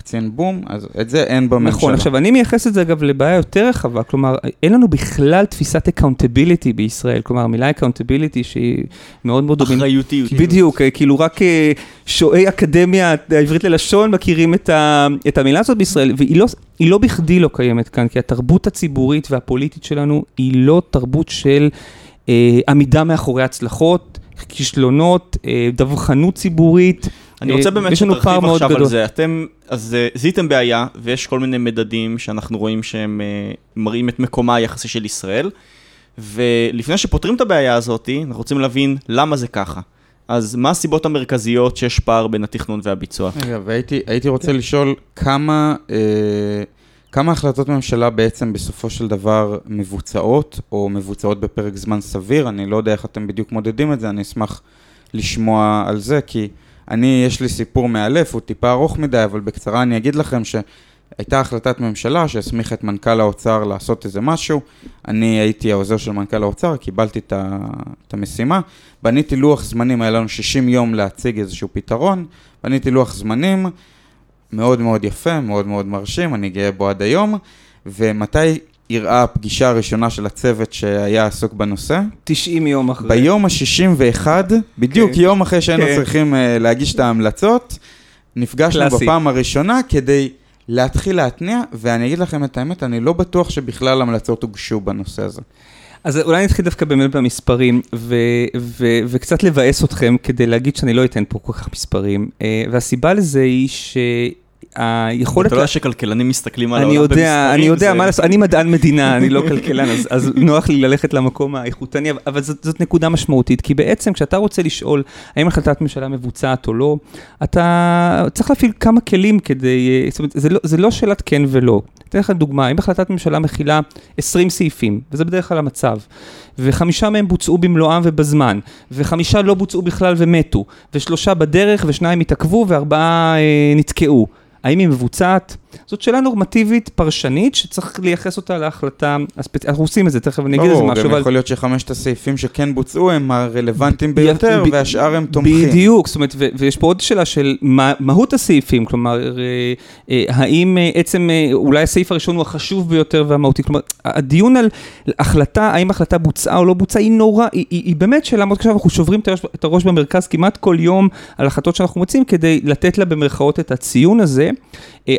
B: קצין בום, אז את זה אין בממשלה.
C: נכון, עכשיו אני מייחס את זה אגב לבעיה יותר רחבה, כלומר, אין לנו בכלל תפיסת accountability בישראל, כלומר, המילה accountability שהיא מאוד מאוד.
A: אחריותיות.
C: בדיוק, אה, כאילו רק אה, שועי אקדמיה העברית ללשון מכירים את, ה, את המילה הזאת בישראל, והיא לא, היא לא בכדי לא קיימת כאן, כי התרבות הציבורית והפוליטית שלנו היא לא תרבות של אה, עמידה מאחורי הצלחות, כישלונות, אה, דווחנות ציבורית.
A: אני רוצה באמת
C: יש לנו פער
A: שתרחיב עכשיו על
C: גדול.
A: זה. אתם, אז אה, זיהיתם בעיה, ויש כל מיני מדדים שאנחנו רואים שהם אה, מראים את מקומה היחסי של ישראל, ולפני שפותרים את הבעיה הזאת, אנחנו רוצים להבין למה זה ככה. אז מה הסיבות המרכזיות שיש פער בין התכנון והביצוע?
B: רגע, והייתי הייתי רוצה לשאול כמה, אה, כמה החלטות ממשלה בעצם בסופו של דבר מבוצעות, או מבוצעות בפרק זמן סביר, אני לא יודע איך אתם בדיוק מודדים את זה, אני אשמח לשמוע על זה, כי אני, יש לי סיפור מאלף, הוא טיפה ארוך מדי, אבל בקצרה אני אגיד לכם שהייתה החלטת ממשלה שהסמיכה את מנכ"ל האוצר לעשות איזה משהו, אני הייתי העוזר של מנכ"ל האוצר, קיבלתי את, המשימה, בניתי לוח זמנים, היה לנו 60 יום להציג איזשהו פתרון, בניתי לוח זמנים מאוד מאוד יפה, מאוד מאוד מרשים, אני גאה בו עד היום, ומתי אירעה הפגישה הראשונה של הצוות שהיה עסוק בנושא?
C: 90 יום אחרי.
B: ביום ה-61, בדיוק
C: כן.
B: יום אחרי שהיינו
C: כן.
B: צריכים uh, להגיש את ההמלצות, נפגשנו
C: קלאסי.
B: בפעם הראשונה כדי להתחיל להתניע, ואני אגיד לכם את האמת, אני לא בטוח שבכלל המלצות הוגשו בנושא הזה.
C: אז אולי נתחיל דווקא באמת במספרים, ו- ו- וקצת לבאס אתכם כדי להגיד שאני לא אתן פה כל כך מספרים. אה, והסיבה לזה היא שהיכולת...
A: אתה יודע שכלכלנים מסתכלים על העולם במספרים,
C: אני יודע, מה לעשות, אני מדען מדינה, אני לא כלכלן, אז, נוח לי ללכת למקום האיכותני, אבל- זאת, נקודה משמעותית, כי בעצם כשאתה רוצה לשאול האם החלטת ממשלה מבוצעת או לא, אתה צריך להפעיל כמה כלים כדי, זאת אומרת, זה לא, זה לא שאלת כן ולא. אתן לך דוגמה, אם החלטת ממשלה מכילה 20 סעיפים, וזה בדרך כלל המצב, וחמישה מהם בוצעו במלואם ובזמן, וחמישה לא בוצעו בכלל ומתו, ושלושה בדרך, ושניים התעכבו, וארבעה אה, נתקעו. האם היא מבוצעת? זאת שאלה נורמטיבית פרשנית שצריך לייחס אותה להחלטה הספציפית. אנחנו עושים את זה, תכף אני אגיד על זה
B: ברור,
C: משהו.
B: גם יכול להיות שחמשת הסעיפים שכן בוצעו הם הרלוונטיים ביותר, והשאר הם תומכים.
C: בדיוק, זאת אומרת, ויש פה עוד שאלה של מה, מהות הסעיפים, כלומר, אה, אה, האם אה, עצם, אולי הסעיף הראשון הוא החשוב ביותר והמהותי, כלומר, הדיון על החלטה, האם החלטה בוצעה או לא בוצעה, היא נורא, היא, באמת שאלה מאוד קשה, אנחנו שוברים את הראש, במרכז כמעט כל יום על החלטות שאנחנו מוצאים, כדי לתת לה במרכאות את הציון הזה. אה,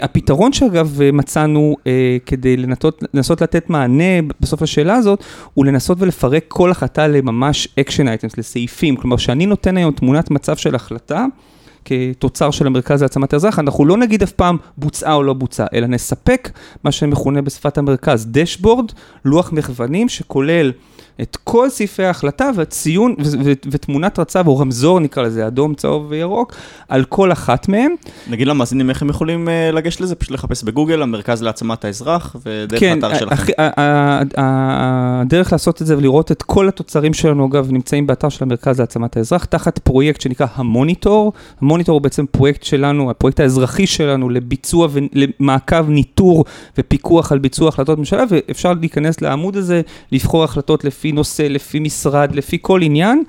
C: הפתרון שאגב אה, מצאנו אה, כדי לנסות, לנסות לתת מענה בסוף לשאלה הזאת, הוא לנסות ולפרק כל החלטה לממש action items, לסעיפים. כלומר, שאני נותן היום תמונת מצב של החלטה, כתוצר של המרכז להעצמת האזרח, אנחנו לא נגיד אף פעם בוצעה או לא בוצעה, אלא נספק מה שמכונה בשפת המרכז dashboard, לוח מחוונים שכולל את כל סעיפי ההחלטה והציון ו- ו- ותמונת מצב או רמזור נקרא לזה, אדום, צהוב וירוק, על כל אחת מהם.
A: נגיד למאזינים איך הם יכולים אה, לגשת לזה, פשוט לחפש בגוגל, המרכז להעצמת האזרח, ודרך
C: כן,
A: האתר שלכם.
C: הכי- ה- ה- ה- הדרך לעשות את זה ולראות את כל התוצרים שלנו, אגב, נמצאים באתר של המרכז להעצמת האזרח, תחת פרויקט שנקרא המוניטור. המוניטור הוא בעצם פרויקט שלנו, הפרויקט האזרחי שלנו לביצוע ומעקב, ניטור ופיקוח על ביצוע החלטות ממשלה, ואפשר להיכנס לעמוד הזה, לבחור החלטות לפי נושא, לפי משרד, לפי כל עניין,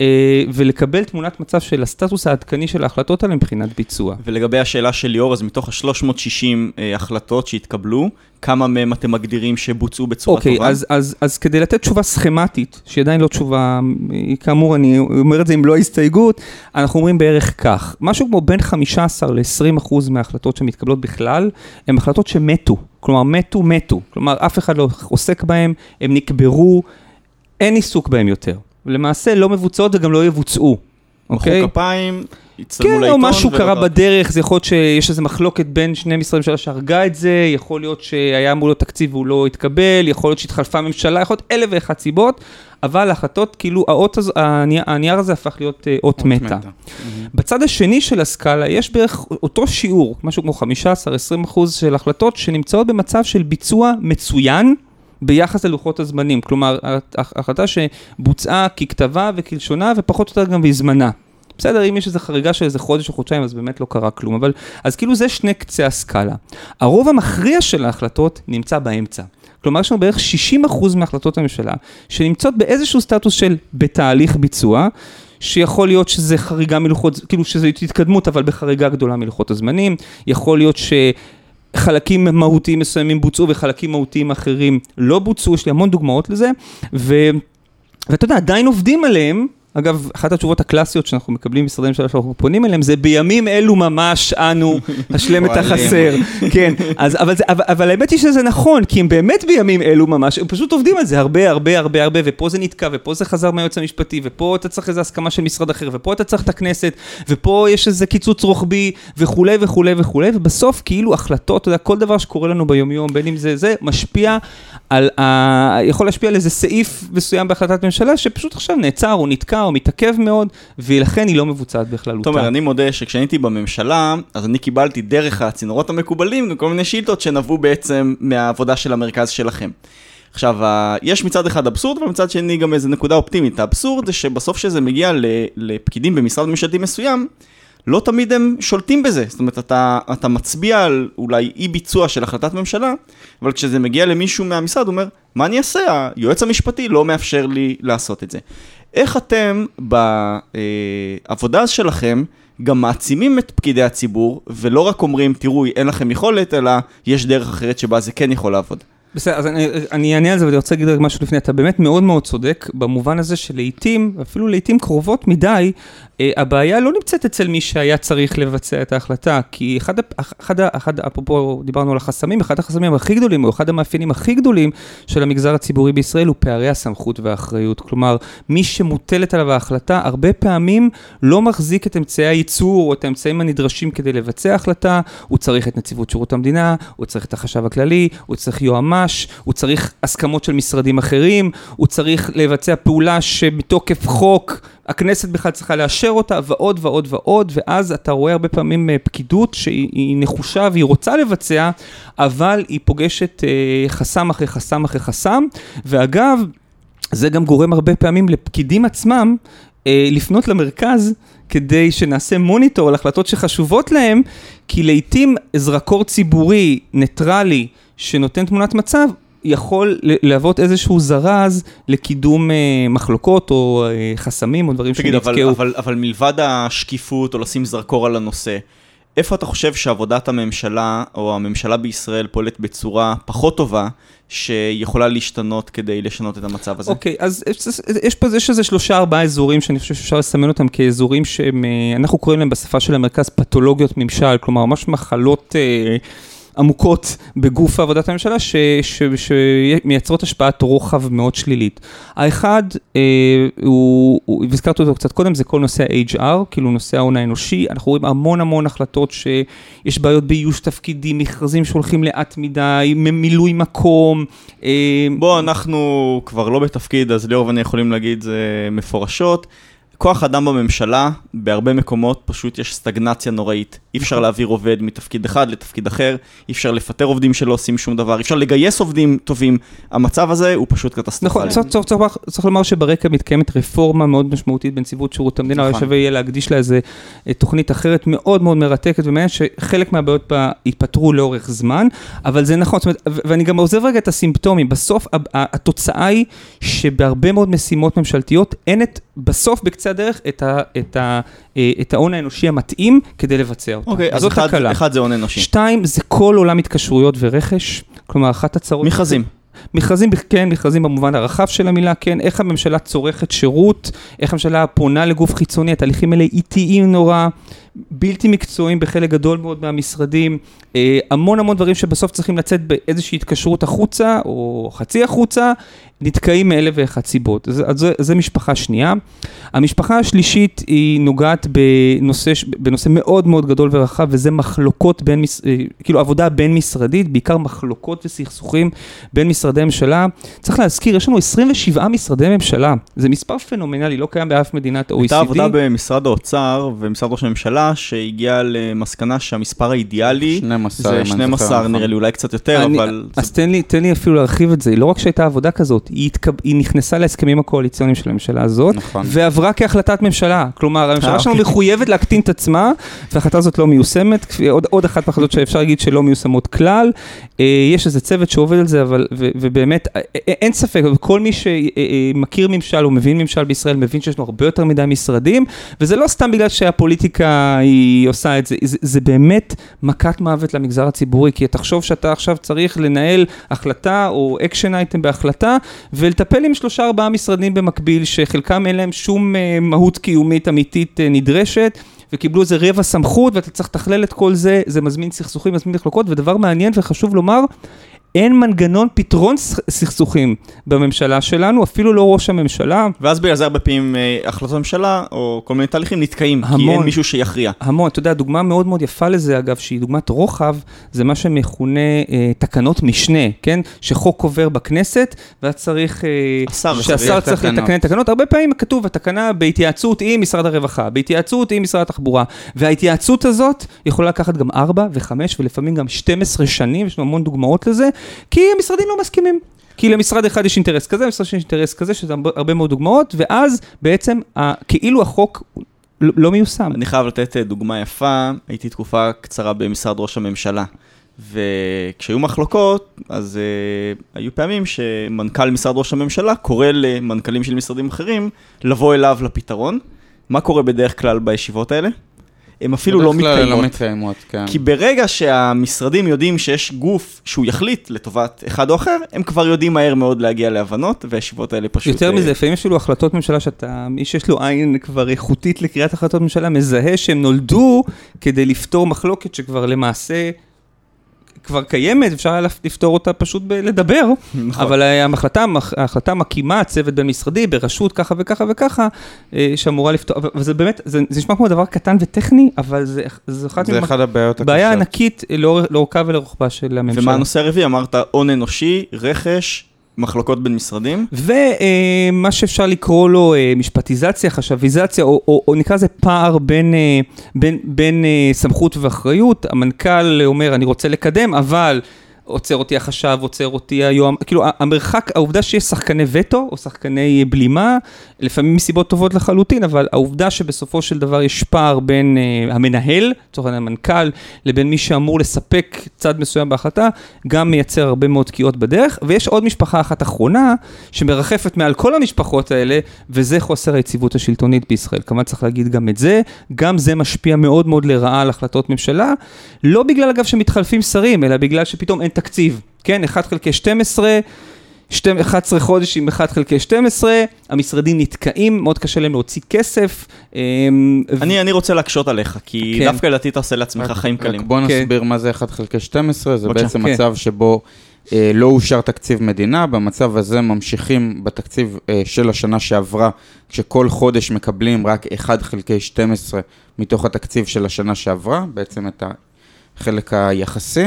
C: אה, ולקבל תמונת מצב של הסטטוס העדכני של ההחלטות האלה מבחינת ביצוע.
A: ולגבי השאלה של ליאור, אז מתוך ה-360 אה, החלטות שהתקבלו, כמה מהם אתם מגדירים שבוצעו בצורה
C: אוקיי,
A: טובה?
C: אז, אז, אז כדי לתת תשובה סכמטית, שהיא עדיין לא תשובה, היא כאמור, אני אומר את זה עם לא הסתייגות, אנחנו אומרים בערך כך, משהו כמו בין 15 ל-20 אחוז מההחלטות שמתקבלות בכלל, הן החלטות שמתו, כלומר מתו, מתו, כלומר אף אחד לא עוסק בהן, הם נקברו, אין עיסוק בהן יותר. למעשה לא מבוצעות וגם לא יבוצעו, אוקיי?
A: מחאו כפיים, הצטלמו
C: כן,
A: לעיתון.
C: או משהו
A: ולא
C: קרה. בדרך, זה יכול להיות שיש איזו מחלוקת בין שני משרדי ממשלה שהרגה את זה, יכול להיות שהיה אמור להיות תקציב והוא לא התקבל, יכול להיות שהתחלפה ממשלה, יכול להיות אלף ואחת סיבות, אבל ההחלטות, כאילו, האות הזו, הנייר, הנייר הזה הפך להיות אה, אות
B: אות
C: מתה. בצד השני של הסקאלה יש בערך אותו שיעור, משהו כמו 15-20 אחוז של החלטות שנמצאות במצב של ביצוע מצוין. ביחס ללוחות הזמנים, כלומר, הח- החלטה שבוצעה ככתבה וכלשונה ופחות או יותר גם בזמנה. בסדר, אם יש איזו חריגה של איזה חודש או חודשיים, אז באמת לא קרה כלום, אבל, אז כאילו זה שני קצה הסקאלה. הרוב המכריע של ההחלטות נמצא באמצע. כלומר, יש לנו בערך 60% מהחלטות הממשלה שנמצאות באיזשהו סטטוס של בתהליך ביצוע, שיכול להיות שזה חריגה מלוחות, כאילו שזה התקדמות, אבל בחריגה גדולה מלוחות הזמנים, יכול להיות ש... חלקים מהותיים מסוימים בוצעו וחלקים מהותיים אחרים לא בוצעו, יש לי המון דוגמאות לזה, ו... ואתה יודע, עדיין עובדים עליהם. אגב, אחת התשובות הקלאסיות שאנחנו מקבלים ממשרדי ממשלה שאנחנו פונים אליהם, זה בימים אלו ממש אנו השלם את. החסר. כן, אז, אבל, זה, אבל, אבל האמת היא שזה נכון, כי הם באמת בימים אלו ממש, הם פשוט עובדים על זה הרבה, הרבה, הרבה, הרבה, ופה זה נתקע, ופה זה חזר מהיועץ המשפטי, ופה אתה צריך איזו הסכמה של משרד אחר, ופה אתה צריך את הכנסת, ופה יש איזה קיצוץ רוחבי, וכולי וכולי וכולי, ובסוף כאילו החלטות, אתה יודע, כל דבר שקורה לנו ביומיום, בין אם זה זה, משפיע על, ה... יכול להשפיע על איזה סעיף מסוים בהחלטת ממשלה, שפשוט עכשיו נעצר, או נתקע, או מתעכב מאוד, ולכן היא לא מבוצעת בכללותה.
A: תומר, אני מודה שכשאני הייתי בממשלה, אז אני קיבלתי דרך הצינורות המקובלים גם כל מיני שאילתות שנבעו בעצם מהעבודה של המרכז שלכם. עכשיו, יש מצד אחד אבסורד, אבל מצד שני גם איזה נקודה אופטימית. האבסורד זה שבסוף שזה מגיע לפקידים במשרד ממשלתי מסוים, לא תמיד הם שולטים בזה. זאת אומרת, אתה, אתה מצביע על אולי אי ביצוע של החלטת ממשלה, אבל כשזה מגיע למישהו מהמשרד, הוא אומר, מה אני אעשה? היועץ המשפטי לא מאפשר לי לעשות את זה. איך אתם בעבודה שלכם גם מעצימים את פקידי הציבור, ולא רק אומרים, תראו, אין לכם יכולת, אלא יש דרך אחרת שבה זה כן יכול לעבוד.
C: בסדר, אז אני, אענה על זה ואני רוצה להגיד רק משהו לפני, אתה באמת מאוד מאוד צודק במובן הזה שלעיתים, אפילו לעיתים קרובות מדי, הבעיה לא נמצאת אצל מי שהיה צריך לבצע את ההחלטה, כי אחד, אחד, אחד, אפרופו דיברנו על החסמים, אחד החסמים הכי גדולים, או אחד המאפיינים הכי גדולים של המגזר הציבורי בישראל הוא פערי הסמכות והאחריות. כלומר, מי שמוטלת עליו ההחלטה, הרבה פעמים לא מחזיק את אמצעי הייצור או את האמצעים הנדרשים כדי לבצע החלטה, הוא צריך את נציבות שירות המדינה, הוא צריך את החשב הכללי, הוא צריך יועמ"ש, הוא צריך הסכמות של משרדים אחרים, הוא צריך לבצע פעולה שמתוקף חוק הכנסת בכלל צריכה לאשר אותה, ועוד ועוד ועוד, ואז אתה רואה הרבה פעמים אה, פקידות שהיא נחושה והיא רוצה לבצע, אבל היא פוגשת אה, חסם אחרי חסם אחרי חסם, ואגב, זה גם גורם הרבה פעמים לפקידים עצמם אה, לפנות למרכז כדי שנעשה מוניטור על החלטות שחשובות להם, כי לעיתים זרקור ציבורי, ניטרלי, שנותן תמונת מצב, יכול להוות איזשהו זרז לקידום אה, מחלוקות או אה, חסמים או דברים
A: שנתקעו. תגיד, אבל, אבל, אבל מלבד השקיפות או לשים זרקור על הנושא, איפה אתה חושב שעבודת הממשלה או הממשלה בישראל פועלת בצורה פחות טובה, שיכולה להשתנות כדי לשנות את המצב הזה?
C: אוקיי, okay, אז יש, פה, יש איזה שלושה ארבעה אזורים שאני חושב שאפשר לסמן אותם כאזורים שהם, אה, אנחנו קוראים להם בשפה של המרכז פתולוגיות ממשל, כלומר ממש מחלות... אה, עמוקות בגוף עבודת הממשלה שמייצרות השפעת רוחב מאוד שלילית. האחד, אה, הוא, הוא, והזכרתי אותו קצת קודם, זה כל נושא ה-HR, כאילו נושא ההון האנושי. אנחנו רואים המון המון החלטות שיש בעיות באיוש תפקידים, מכרזים שהולכים לאט מדי, מילוי מקום.
A: אה, בוא, אנחנו כבר לא בתפקיד, אז ליאור ואני יכולים להגיד זה מפורשות. כוח אדם בממשלה, בהרבה מקומות פשוט יש סטגנציה נוראית. אי אפשר נכון. להעביר עובד מתפקיד אחד לתפקיד אחר, אי אפשר לפטר עובדים שלא עושים שום דבר, אי אפשר לגייס עובדים טובים. המצב הזה הוא פשוט קטסטרופלי.
C: נכון, צריך, צריך, צריך, צריך לומר שברקע מתקיימת רפורמה מאוד משמעותית בנציבות שירות המדינה, נכון. שווה יהיה להקדיש לה איזה אה, תוכנית אחרת מאוד מאוד מרתקת ומעניינת, שחלק מהבעיות בה ייפתרו לאורך זמן, אבל זה נכון, זאת אומרת, ואני גם עוזב רגע את הסימפטומים, בסוף התוצאה היא שבהרבה מאוד משימות ממשלתיות אין את, בסוף בקצה הדרך את, ה, את, ה, אה, את ההון האנושי המתאים כדי לבצע אותה.
A: אוקיי, אז אחד, אחד זה הון אנושי.
C: שתיים, זה כל עולם התקשרויות ורכש, כלומר אחת הצרות...
A: מכרזים.
C: מכרזים, כן, מכרזים במובן הרחב של המילה, כן, איך הממשלה צורכת שירות, איך הממשלה פונה לגוף חיצוני, התהליכים האלה איטיים נורא, בלתי מקצועיים בחלק גדול מאוד מהמשרדים, אה, המון המון דברים שבסוף צריכים לצאת באיזושהי התקשרות החוצה, או חצי החוצה, נתקעים מאלף ואחת סיבות. אז זה, זה משפחה שנייה. המשפחה השלישית היא נוגעת בנושא, בנושא מאוד מאוד גדול ורחב, וזה מחלוקות בין, אה, כאילו עבודה בין משרדית, בעיקר מחלוקות וסכסוכים בין משרדי ממשלה. צריך להזכיר, יש לנו 27 משרדי ממשלה, זה מספר פנומנלי, לא קיים באף מדינת OECD.
A: הייתה עבודה במשרד האוצר ומשרד ראש הממשלה, שהגיעה למסקנה שהמספר האידיאלי, 12, זה 12 נראה לי, אולי קצת יותר, אני, אבל...
C: אז זה... תן לי, תן לי אפילו להרחיב את זה, לא רק שהייתה עבודה כזאת, היא, התקב... היא נכנסה להסכמים הקואליציוניים של הממשלה הזאת, נכון. ועברה כהחלטת ממשלה. כלומר, הממשלה אה, שלנו אוקיי. מחויבת להקטין את עצמה, וההחלטה הזאת לא מיושמת, עוד, עוד אחת מהחלטות שאפשר להגיד שלא מיושמות כלל. אה, יש איזה צוות שעובד על זה, אבל, ו, ובאמת, אה, אין ספק, כל מי שמכיר ממשל או מבין ממשל בישראל, מבין שיש לנו הרבה יותר מדי משרדים, וזה לא סתם בגלל שהפוליטיקה היא עושה את זה, זה, זה באמת מכת מוות למגזר הציבורי, כי תחשוב שאתה עכשיו צריך לנהל החלטה או action item בהחלטה, ולטפל עם שלושה ארבעה משרדים במקביל, שחלקם אין להם שום uh, מהות קיומית אמיתית uh, נדרשת. וקיבלו איזה רבע סמכות, ואתה צריך לתכלל את כל זה, זה מזמין סכסוכים, מזמין מחלוקות, ודבר מעניין וחשוב לומר, אין מנגנון פתרון סכסוכים בממשלה שלנו, אפילו לא ראש הממשלה.
A: ואז בגלל זה הרבה פעמים אה, החלטות ממשלה, או כל מיני תהליכים נתקעים, המון, כי אין מישהו שיכריע.
C: המון, אתה יודע, דוגמה מאוד מאוד יפה לזה, אגב, שהיא דוגמת רוחב, זה מה שמכונה אה, תקנות משנה, כן? שחוק עובר בכנסת, ואז צריך... אה, שהשר צריך לתקן תקנות. הרבה פעמים כתוב, התקנה בהתייעצות עם משרד הרווחה, בהתייעצות עם משרד התחבורה, וההתייעצות הזאת יכולה לקחת גם 4 ו-5 ולפעמים גם 12 שנים, יש לנו המון דוגמאות לזה. כי המשרדים לא מסכימים. כי למשרד אחד יש אינטרס כזה, למשרד שני יש אינטרס כזה, שזה הרבה מאוד דוגמאות, ואז בעצם כאילו החוק לא, לא מיושם.
A: אני חייב לתת אה, דוגמה יפה, הייתי תקופה קצרה במשרד ראש הממשלה. וכשהיו מחלוקות, אז uh, היו פעמים שמנכ"ל משרד ראש הממשלה קורא למנכ"לים של משרדים אחרים לבוא אליו לפתרון. מה קורה בדרך כלל בישיבות האלה? הן אפילו לא מתקיימות.
B: לא מתקיימות, כן.
A: כי ברגע שהמשרדים יודעים שיש גוף שהוא יחליט לטובת אחד או אחר, הם כבר יודעים מהר מאוד להגיע להבנות, והישיבות האלה פשוט...
C: יותר מזה, לפעמים אפילו החלטות ממשלה שאתה, מי שיש לו עין כבר איכותית לקריאת החלטות ממשלה, מזהה שהם נולדו כדי לפתור מחלוקת שכבר למעשה... כבר קיימת, אפשר היה לפתור אותה פשוט בלדבר, נכון. אבל ההחלטה, ההחלטה מקימה צוות בין-משרדי בראשות ככה וככה וככה, אה, שאמורה לפתור, וזה באמת, זה, זה נשמע כמו דבר קטן וטכני, אבל זה,
B: זה אחת זה אחד הבעיות הקשות.
C: בעיה ענקית לאורכה ולרוחבה של הממשלה.
A: ומה הנושא הרביעי? אמרת הון אנושי, רכש, מחלוקות בין משרדים.
C: ומה שאפשר לקרוא לו אה, משפטיזציה, חשביזציה, או, או, או נקרא לזה פער בין, אה, בין, בין אה, סמכות ואחריות. המנכ"ל אומר, אני רוצה לקדם, אבל... עוצר אותי החשב, עוצר אותי היום, כאילו המרחק, העובדה שיש שחקני וטו או שחקני בלימה, לפעמים מסיבות טובות לחלוטין, אבל העובדה שבסופו של דבר יש פער בין uh, המנהל, לצורך העניין המנכ"ל, לבין מי שאמור לספק צד מסוים בהחלטה, גם מייצר הרבה מאוד תקיעות בדרך, ויש עוד משפחה אחת אחרונה, שמרחפת מעל כל המשפחות האלה, וזה חוסר היציבות השלטונית בישראל. כמובן צריך להגיד גם את זה, גם זה משפיע מאוד מאוד לרעה על החלטות ממשלה, לא בגלל אגב שמתחלפים שרים, אלא בגלל שפתאום אין תקציב, כן? 1 חלקי 12, 11 חודש עם 1 חלקי 12, המשרדים נתקעים, מאוד קשה להם להוציא כסף.
A: אמ, אני, אני רוצה להקשות עליך, כי כן. דווקא לדעתי אתה עושה לעצמך רק, חיים קלים.
B: רק בוא כן. נסביר מה זה 1 חלקי 12, זה בעצם כן. מצב שבו אה, לא אושר תקציב מדינה, במצב הזה ממשיכים בתקציב אה, של השנה שעברה, כשכל חודש מקבלים רק 1 חלקי 12 מתוך התקציב של השנה שעברה, בעצם את החלק היחסי.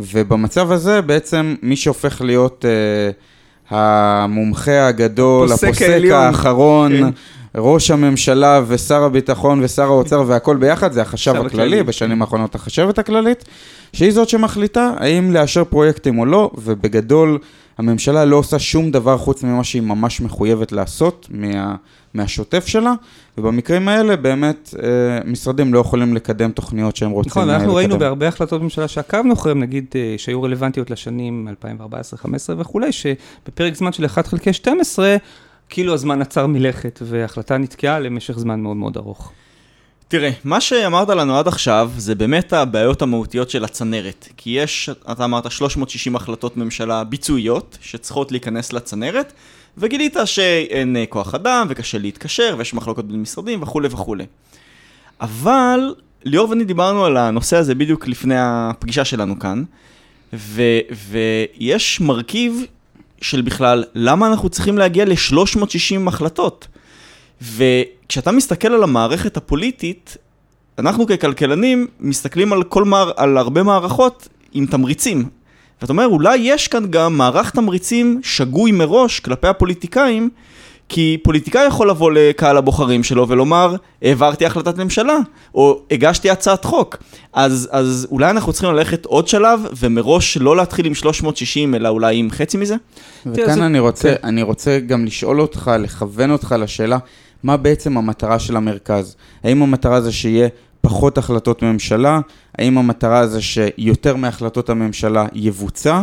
B: ובמצב הזה בעצם מי שהופך להיות uh, המומחה הגדול, הפוסק, הפוסק האחרון, כן. ראש הממשלה ושר הביטחון ושר האוצר והכל ביחד, זה החשב הכללי, הכללי, בשנים האחרונות החשבת הכללית, שהיא זאת שמחליטה האם לאשר פרויקטים או לא, ובגדול הממשלה לא עושה שום דבר חוץ ממה שהיא ממש מחויבת לעשות מה, מהשוטף שלה, ובמקרים האלה באמת אה, משרדים לא יכולים לקדם תוכניות שהם רוצים
C: נכון,
B: לקדם.
C: נכון, אנחנו ראינו בהרבה החלטות ממשלה שעקבנו אחריהן, נגיד אה, שהיו רלוונטיות לשנים 2014-2015 וכולי, שבפרק זמן של 1 חלקי 12, כאילו הזמן עצר מלכת, וההחלטה נתקעה למשך זמן מאוד מאוד ארוך.
A: תראה, מה שאמרת לנו עד עכשיו זה באמת הבעיות המהותיות של הצנרת. כי יש, אתה אמרת 360 החלטות ממשלה ביצועיות שצריכות להיכנס לצנרת, וגילית שאין אה, כוח אדם וקשה להתקשר ויש מחלוקות בין משרדים וכולי וכולי. אבל ליאור ואני דיברנו על הנושא הזה בדיוק לפני הפגישה שלנו כאן, ו- ויש מרכיב של בכלל, למה אנחנו צריכים להגיע ל-360 החלטות? וכשאתה מסתכל על המערכת הפוליטית, אנחנו ככלכלנים מסתכלים על כל מער, על הרבה מערכות עם תמריצים. ואתה אומר, אולי יש כאן גם מערך תמריצים שגוי מראש כלפי הפוליטיקאים, כי פוליטיקאי יכול לבוא לקהל הבוחרים שלו ולומר, העברתי החלטת ממשלה, או הגשתי הצעת חוק. אז, אז אולי אנחנו צריכים ללכת עוד שלב, ומראש לא להתחיל עם 360, אלא אולי עם חצי מזה?
B: וכאן אני רוצה, כן. אני רוצה גם לשאול אותך, לכוון אותך לשאלה, מה בעצם המטרה של המרכז? האם המטרה זה שיהיה פחות החלטות ממשלה? האם המטרה זה שיותר מהחלטות הממשלה יבוצע?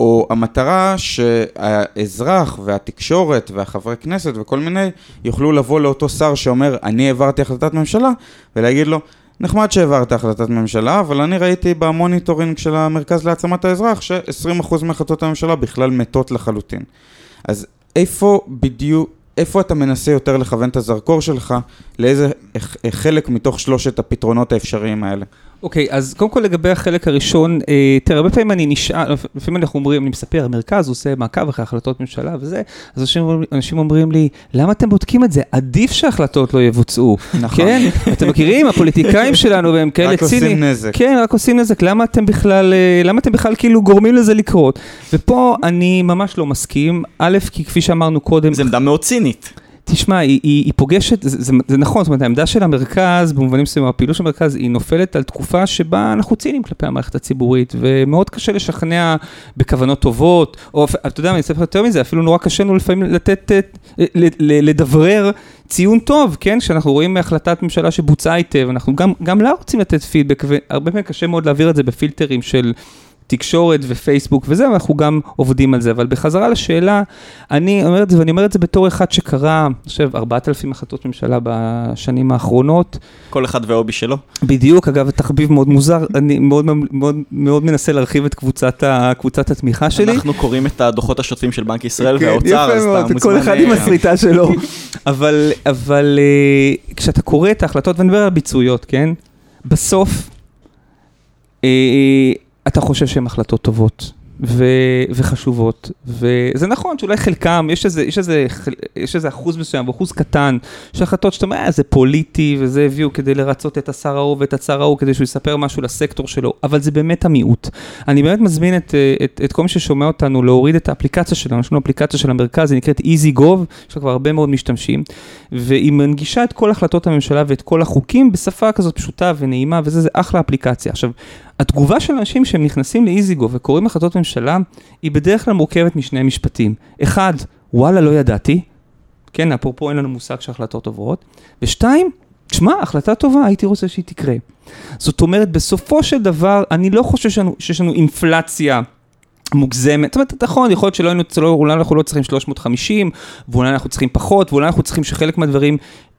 B: או המטרה שהאזרח והתקשורת והחברי כנסת וכל מיני יוכלו לבוא לאותו שר שאומר אני העברתי החלטת ממשלה ולהגיד לו נחמד שהעברת החלטת ממשלה אבל אני ראיתי ב monitoring של המרכז להעצמת האזרח ש-20% מהחלטות הממשלה בכלל מתות לחלוטין. אז איפה בדיוק, איפה אתה מנסה יותר לכוון את הזרקור שלך, לאיזה חלק מתוך שלושת הפתרונות האפשריים האלה?
C: אוקיי, okay, אז קודם כל לגבי החלק הראשון, אה, תראה, הרבה פעמים אני נשאל, לפעמים אנחנו אומרים, אני מספר, המרכז עושה מעקב אחרי החלטות ממשלה וזה, אז אנשים, אנשים אומרים לי, למה אתם בודקים את זה? עדיף שהחלטות לא יבוצעו. נכון. כן? אתם מכירים, הפוליטיקאים שלנו, והם כאלה ציניים. רק עושים
B: נזק.
C: כן, רק עושים נזק. למה אתם בכלל, אה, למה אתם בכלל כאילו גורמים לזה לקרות? ופה אני ממש לא מסכים. א', כי כפי שאמרנו קודם...
A: זו עמדה מאוד צינית.
C: תשמע, היא, היא, היא פוגשת, זה, זה, זה נכון, זאת אומרת, העמדה של המרכז, במובנים מסוימים, הפעילות של המרכז, היא נופלת על תקופה שבה אנחנו ציניים כלפי המערכת הציבורית, ומאוד קשה לשכנע בכוונות טובות, או אתה יודע, אני אספר יותר מזה, אפילו נורא קשה לנו לפעמים לתת, לדברר ציון טוב, כן? כשאנחנו רואים החלטת ממשלה שבוצעה היטב, אנחנו גם, גם לה רוצים לתת פידבק, והרבה פעמים קשה מאוד להעביר את זה בפילטרים של... תקשורת ופייסבוק וזה, ואנחנו גם עובדים על זה. אבל בחזרה לשאלה, אני אומר את זה, ואני אומר את זה בתור אחד שקרא, אני חושב, 4,000 החלטות ממשלה בשנים האחרונות.
A: כל אחד וההובי שלו.
C: בדיוק, אגב, תחביב מאוד מוזר, אני מאוד, מאוד, מאוד מנסה להרחיב את קבוצת, ה, קבוצת התמיכה שלי.
A: אנחנו קוראים את הדוחות השוטפים של בנק ישראל כן, והאוצר, אז אתה מוזמן...
C: כל אחד עם אה, הסריטה שלו. אבל, אבל אה, כשאתה קורא את ההחלטות, ואני מדבר על ביצועיות, כן? בסוף, אה, אתה חושב שהן החלטות טובות. ו- וחשובות. וזה נכון שאולי חלקם, יש איזה, יש, איזה, יש איזה אחוז מסוים, אחוז קטן, של החלטות שאתה אומר, אה, זה פוליטי, וזה הביאו כדי לרצות את השר ההוא ואת הצר ההוא, כדי שהוא יספר משהו לסקטור שלו, אבל זה באמת המיעוט. אני באמת מזמין את, את, את כל מי ששומע אותנו להוריד את האפליקציה שלנו, יש לנו אפליקציה של המרכז, היא נקראת EasyGov, יש לה כבר הרבה מאוד משתמשים, והיא מנגישה את כל החלטות הממשלה ואת כל החוקים בשפה כזאת פשוטה ונעימה, וזה זה אחלה אפליקציה. עכשיו, התגובה של אנשים שהם נכנסים לאיזיגו וקוראים החלטות ממשלה, היא בדרך כלל מורכבת משני משפטים. אחד, וואלה, לא ידעתי. כן, אפרופו אין לנו מושג שהחלטות עוברות. ושתיים, תשמע, החלטה טובה, הייתי רוצה שהיא תקרה. זאת אומרת, בסופו של דבר, אני לא חושב שיש לנו, שיש לנו אינפלציה. מוגזמת, זאת אומרת, נכון, יכול להיות שלא היינו, אולי אנחנו לא צריכים 350, ואולי אנחנו צריכים פחות, ואולי אנחנו צריכים שחלק מהדברים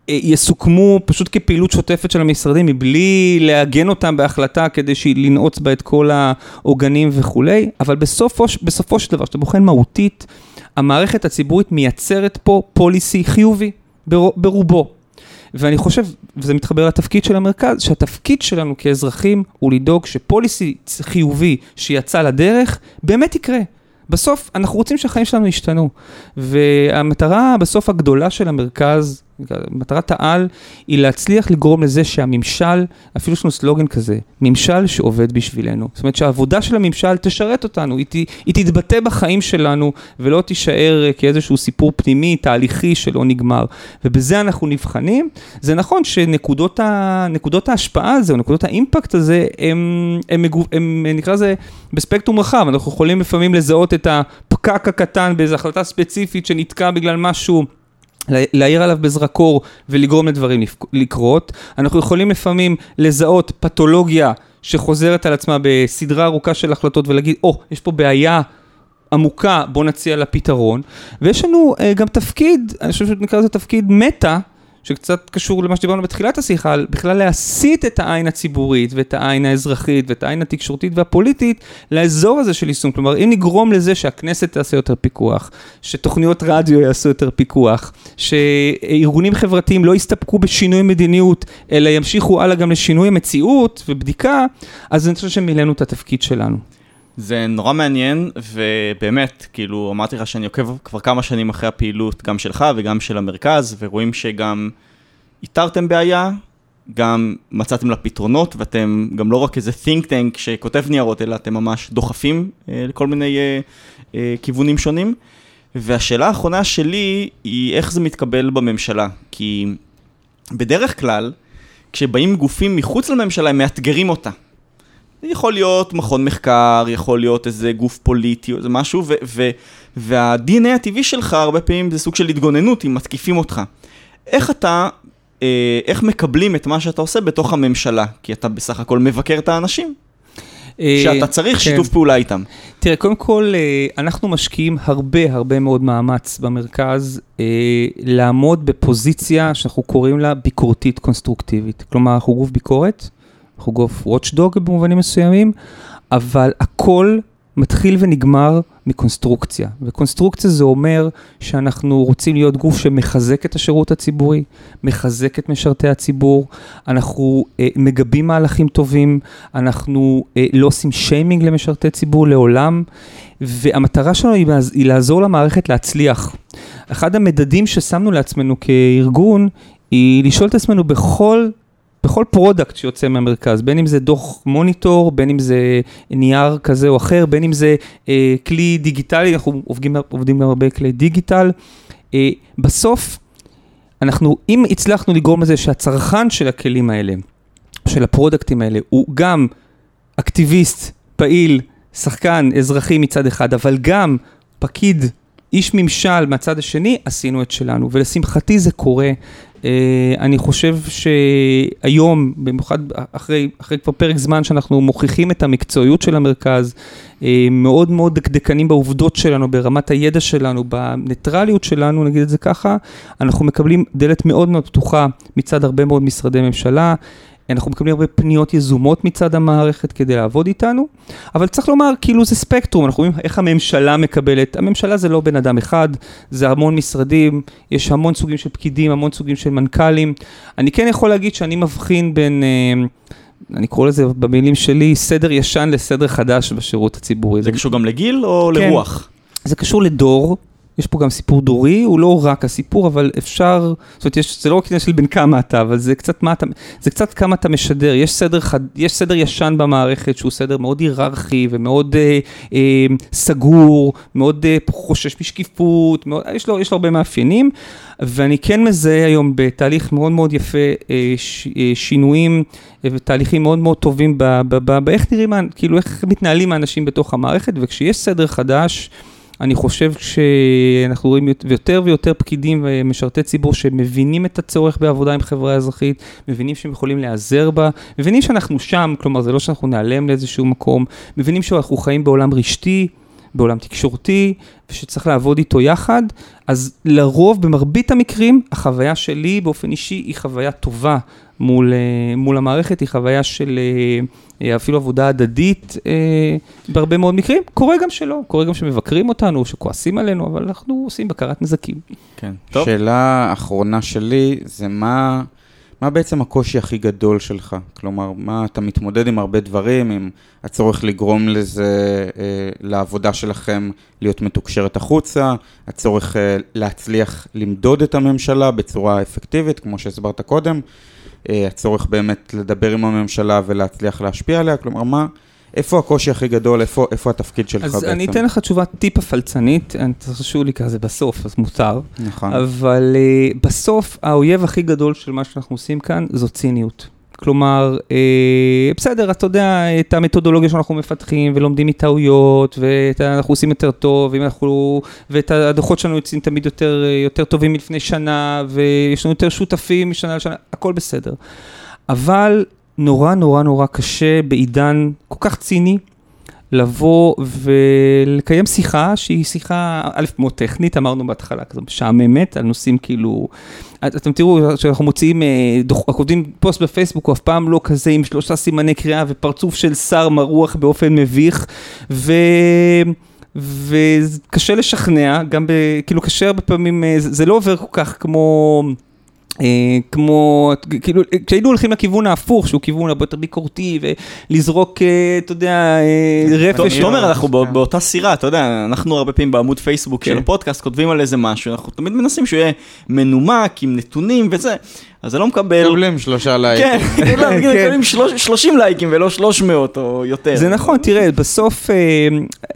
C: יסוכמו פשוט כפעילות שוטפת של המשרדים מבלי לעגן אותם בהחלטה כדי לנעוץ בה את כל העוגנים וכולי, אבל בסופו, בסופו של דבר, כשאתה בוחן מהותית, המערכת הציבורית מייצרת פה פוליסי חיובי ברובו. ואני חושב, וזה מתחבר לתפקיד של המרכז, שהתפקיד שלנו כאזרחים הוא לדאוג שפוליסי חיובי שיצא לדרך באמת יקרה. בסוף אנחנו רוצים שהחיים שלנו ישתנו. והמטרה בסוף הגדולה של המרכז מטרת העל היא להצליח לגרום לזה שהממשל, אפילו יש לנו סלוגן כזה, ממשל שעובד בשבילנו. זאת אומרת שהעבודה של הממשל תשרת אותנו, היא, ת, היא תתבטא בחיים שלנו ולא תישאר כאיזשהו סיפור פנימי, תהליכי שלא נגמר. ובזה אנחנו נבחנים. זה נכון שנקודות ה, ההשפעה הזה, או נקודות האימפקט הזה, הם, הם, הם, הם נקרא לזה בספקטרום רחב. אנחנו יכולים לפעמים לזהות את הפקק הקטן באיזו החלטה ספציפית שנתקע בגלל משהו. להעיר עליו בזרקור ולגרום לדברים לקרות. אנחנו יכולים לפעמים לזהות פתולוגיה שחוזרת על עצמה בסדרה ארוכה של החלטות ולהגיד, או, oh, יש פה בעיה עמוקה, בוא נציע לה פתרון. ויש לנו uh, גם תפקיד, אני חושב שנקרא לזה תפקיד מטא, שקצת קשור למה שדיברנו בתחילת השיחה, על בכלל להסיט את העין הציבורית ואת העין האזרחית ואת העין התקשורתית והפוליטית לאזור הזה של יישום. כלומר, אם נגרום לזה שהכנסת תעשה יותר פיקוח, שתוכניות רדיו יעשו יותר פיקוח, שארגונים חברתיים לא יסתפקו בשינוי מדיניות, אלא ימשיכו הלאה גם לשינוי המציאות ובדיקה, אז אני חושב שמילאנו את התפקיד שלנו.
A: זה נורא מעניין, ובאמת, כאילו, אמרתי לך שאני עוקב כבר כמה שנים אחרי הפעילות, גם שלך וגם של המרכז, ורואים שגם איתרתם בעיה, גם מצאתם לה פתרונות, ואתם גם לא רק איזה think tank שכותב ניירות, אלא אתם ממש דוחפים אה, לכל מיני אה, אה, כיוונים שונים. והשאלה האחרונה שלי היא איך זה מתקבל בממשלה, כי בדרך כלל, כשבאים גופים מחוץ לממשלה, הם מאתגרים אותה. יכול להיות מכון מחקר, יכול להיות איזה גוף פוליטי או איזה משהו, וה-DNA הטבעי שלך הרבה פעמים זה סוג של התגוננות אם מתקיפים אותך. איך אתה, אה, איך מקבלים את מה שאתה עושה בתוך הממשלה? כי אתה בסך הכל מבקר את האנשים. אה, שאתה צריך כן. שיתוף פעולה איתם.
C: תראה, קודם כל, אה, אנחנו משקיעים הרבה הרבה מאוד מאמץ במרכז לעמוד בפוזיציה שאנחנו קוראים לה ביקורתית קונסטרוקטיבית. כלומר, אנחנו גוף ביקורת, אנחנו גוף וואטשדוג במובנים מסוימים, אבל הכל מתחיל ונגמר מקונסטרוקציה. וקונסטרוקציה זה אומר שאנחנו רוצים להיות גוף שמחזק את השירות הציבורי, מחזק את משרתי הציבור, אנחנו אה, מגבים מהלכים טובים, אנחנו אה, לא עושים שיימינג למשרתי ציבור לעולם, והמטרה שלנו היא, היא לעזור למערכת להצליח. אחד המדדים ששמנו לעצמנו כארגון, היא לשאול את עצמנו בכל בכל product שיוצא מהמרכז, בין אם זה דוח מוניטור, בין אם זה נייר כזה או אחר, בין אם זה אה, כלי דיגיטלי, אנחנו עובדים, עובדים גם הרבה כלי דיגיטל. אה, בסוף, אנחנו, אם הצלחנו לגרום לזה שהצרכן של הכלים האלה, של הפרודקטים האלה, הוא גם אקטיביסט, פעיל, שחקן, אזרחי מצד אחד, אבל גם פקיד איש ממשל מהצד השני, עשינו את שלנו, ולשמחתי זה קורה. Uh, אני חושב שהיום, במיוחד אחרי, אחרי כבר פרק זמן שאנחנו מוכיחים את המקצועיות של המרכז, uh, מאוד מאוד דקדקנים בעובדות שלנו, ברמת הידע שלנו, בניטרליות שלנו, נגיד את זה ככה, אנחנו מקבלים דלת מאוד מאוד פתוחה מצד הרבה מאוד משרדי ממשלה. אנחנו מקבלים הרבה פניות יזומות מצד המערכת כדי לעבוד איתנו, אבל צריך לומר, כאילו זה ספקטרום, אנחנו רואים איך הממשלה מקבלת, הממשלה זה לא בן אדם אחד, זה המון משרדים, יש המון סוגים של פקידים, המון סוגים של מנכ"לים. אני כן יכול להגיד שאני מבחין בין... אה, אני קורא לזה במילים שלי, סדר ישן לסדר חדש בשירות הציבורי.
A: זה קשור גם לגיל או
C: כן.
A: לרוח?
C: זה קשור לדור, יש פה גם סיפור דורי, הוא לא רק הסיפור, אבל אפשר, זאת אומרת, יש, זה לא רק עניין של בין כמה אתה, אבל זה קצת מה אתה, זה קצת כמה אתה משדר. יש סדר, חד, יש סדר ישן במערכת שהוא סדר מאוד היררכי ומאוד אה, אה, סגור, מאוד אה, חושש משקיפות, מאוד, יש, לו, יש לו הרבה מאפיינים, ואני כן מזהה היום בתהליך מאוד מאוד יפה אה, ש, אה, שינויים אה, ותהליכים מאוד מאוד טובים באיך נראים, כאילו איך מתנהלים האנשים בתוך המערכת, וכשיש סדר חדש, אני חושב שאנחנו רואים יות- יותר ויותר פקידים ומשרתי ציבור שמבינים את הצורך בעבודה עם חברה אזרחית, מבינים שהם יכולים להיעזר בה, מבינים שאנחנו שם, כלומר זה לא שאנחנו ניעלם לאיזשהו מקום, מבינים שאנחנו חיים בעולם רשתי, בעולם תקשורתי, ושצריך לעבוד איתו יחד, אז לרוב, במרבית המקרים, החוויה שלי באופן אישי היא חוויה טובה מול, אה, מול המערכת, היא חוויה של אה, אה, אפילו עבודה הדדית בהרבה מאוד מקרים. קורה גם שלא, קורה גם שמבקרים אותנו, שכועסים עלינו, אבל אנחנו עושים בקרת נזקים.
A: כן. טוב.
B: שאלה אחרונה שלי, זה מה, מה בעצם הקושי הכי גדול שלך? כלומר, מה, אתה מתמודד עם הרבה דברים, עם הצורך לגרום לזה, אה, לעבודה שלכם להיות מתוקשרת החוצה, הצורך אה, להצליח למדוד את הממשלה בצורה אפקטיבית, כמו שהסברת קודם, הצורך באמת לדבר עם הממשלה ולהצליח להשפיע עליה, כלומר, מה, איפה הקושי הכי גדול, איפה, איפה התפקיד שלך
C: אז
B: בעצם?
C: אני אתן לך תשובה טיפה פלצנית, אני- תרשו לי כזה בסוף, אז מותר.
B: נכון.
C: אבל uh, בסוף האויב הכי גדול של מה שאנחנו עושים כאן זו ציניות. כלומר, uh, בסדר, אתה יודע את המתודולוגיה שאנחנו מפתחים ולומדים מטעויות, ואנחנו עושים יותר טוב, אנחנו, ואת הדוחות שלנו יוצאים תמיד יותר, אה, יותר טובים מלפני שנה, ויש לנו יותר שותפים משנה לשנה, הכל בסדר. אבל נורא נורא נורא קשה בעידן כל כך ציני, לבוא ולקיים שיחה שהיא שיחה, א', מאוד טכנית, אמרנו בהתחלה, כזו משעממת, על נושאים כאילו... את- אתם תראו, כשאנחנו מוציאים, אה, אנחנו כותבים פוסט בפייסבוק, הוא אף פעם לא כזה עם שלושה סימני קריאה ופרצוף של שר מרוח באופן מביך, ו... וקשה לשכנע, גם ב... כאילו קשה הרבה פעמים, אה, זה לא עובר כל כך כמו... אה, כמו, כאילו, כשהיינו הולכים לכיוון ההפוך, שהוא כיוון הרבה יותר ביקורתי, ולזרוק, אה, אתה יודע, אה, רפש.
A: תומר, אנחנו
B: כן.
A: באותה סירה, אתה יודע, אנחנו הרבה פעמים בעמוד פייסבוק של
C: כן.
A: הפודקאסט, כותבים על איזה משהו, אנחנו תמיד מנסים שהוא יהיה מנומק, עם נתונים וזה, אז זה לא מקבל...
B: מקבלים שלושה לייקים.
A: כן, כולם
C: כן.
A: מקבלים שלוש- 30 לייקים ולא 300 או יותר.
C: זה נכון, תראה, בסוף, אה,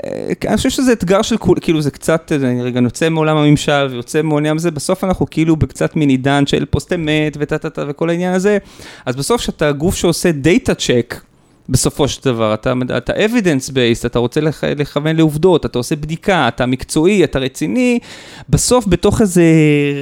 C: אה, אני חושב שזה אתגר של הכול, כאילו זה קצת, אה, אני רגע יוצא מעולם הממשל ויוצא מעולם זה, בסוף אנחנו כאילו בקצת מין עידן של פוסט אמת וטה טה טה וכל העניין הזה, אז בסוף שאתה גוף שעושה data check, בסופו של דבר, אתה, אתה evidence based, אתה רוצה לכ, לכוון לעובדות, אתה עושה בדיקה, אתה מקצועי, אתה רציני, בסוף בתוך איזה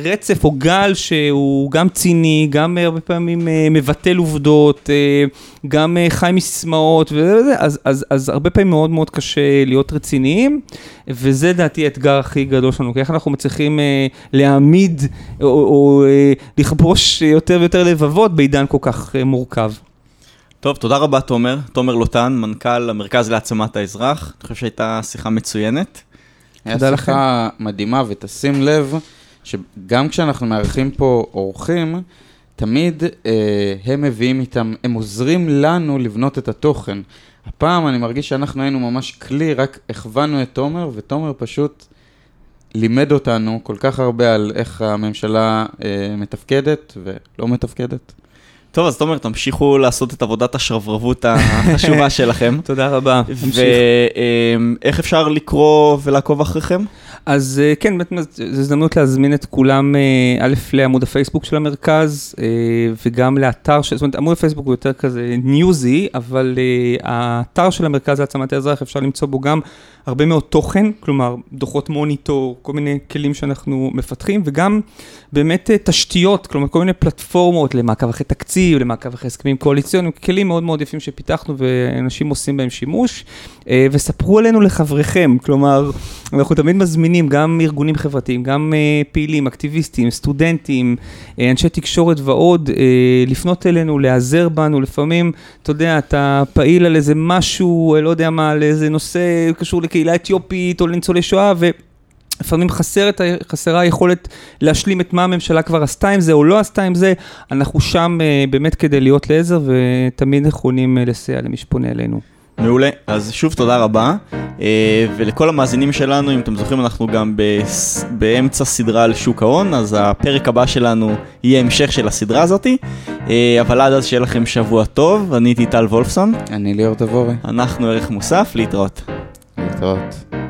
C: רצף או גל שהוא גם ציני, גם הרבה פעמים אה, מבטל עובדות, אה, גם אה, חי מסיסמאות וזה, אז, אז, אז הרבה פעמים מאוד מאוד קשה להיות רציניים, וזה דעתי האתגר הכי גדול שלנו, כי איך אנחנו מצליחים להעמיד או, או אה, לכבוש יותר ויותר לבבות בעידן כל כך מורכב.
A: טוב, תודה רבה תומר, תומר לוטן, מנכ"ל המרכז להעצמת האזרח, אני חושב שהייתה שיחה מצוינת.
B: היה
C: תודה
B: שיחה מדהימה, ותשים לב שגם כשאנחנו מארחים פה אורחים, תמיד אה, הם מביאים איתם, הם עוזרים לנו לבנות את התוכן. הפעם אני מרגיש שאנחנו היינו ממש כלי, רק הכוונו את תומר, ותומר פשוט לימד אותנו כל כך הרבה על איך הממשלה אה, מתפקדת ולא מתפקדת.
A: טוב, אז תומר, תמשיכו לעשות את עבודת השרברבות החשובה שלכם.
C: תודה רבה.
A: ואיך אפשר לקרוא ולעקוב אחריכם?
C: אז אה, כן, באמת זו הזדמנות להזמין את כולם, אה, א', לעמוד הפייסבוק של המרכז, אה, וגם לאתר, זאת אומרת, עמוד הפייסבוק הוא יותר כזה ניוזי, אבל האתר של המרכז להעצמת האזרח, אפשר למצוא בו גם הרבה מאוד תוכן, כלומר, דוחות מוניטור, כל מיני כלים שאנחנו מפתחים, וגם באמת אה, תשתיות, כלומר, כל מיני פלטפורמות למעקב אחרי תקציב, למעקב אחרי הסכמים קואליציוניים, כלים מאוד מאוד יפים שפיתחנו ואנשים עושים בהם שימוש, אה, וספרו עלינו לחבריכם, כלומר, אנחנו תמיד מזמינים גם ארגונים חברתיים, גם uh, פעילים, אקטיביסטים, סטודנטים, אנשי תקשורת ועוד, לפנות אלינו, להיעזר בנו, לפעמים, אתה יודע, אתה פעיל על איזה משהו, אה, לא יודע מה, על איזה נושא קשור לקהילה אתיופית או לניצולי שואה, ו... לפעמים חסר את ה- חסרה היכולת להשלים את מה הממשלה כבר עשתה עם זה או לא עשתה עם זה, אנחנו שם אה, באמת כדי להיות לעזר ותמיד נכונים אה, לסייע למי שפונה אלינו.
A: מעולה, אז שוב תודה רבה, אה, ולכל המאזינים שלנו, אם אתם זוכרים, אנחנו גם באמצע סדרה על שוק ההון, אז הפרק הבא שלנו יהיה המשך של הסדרה הזאתי, אבל עד אז שיהיה לכם שבוע טוב, אני הייתי טל וולפסון,
B: אני ליאור תבורי.
A: אנחנו ערך מוסף, להתראות.
B: להתראות.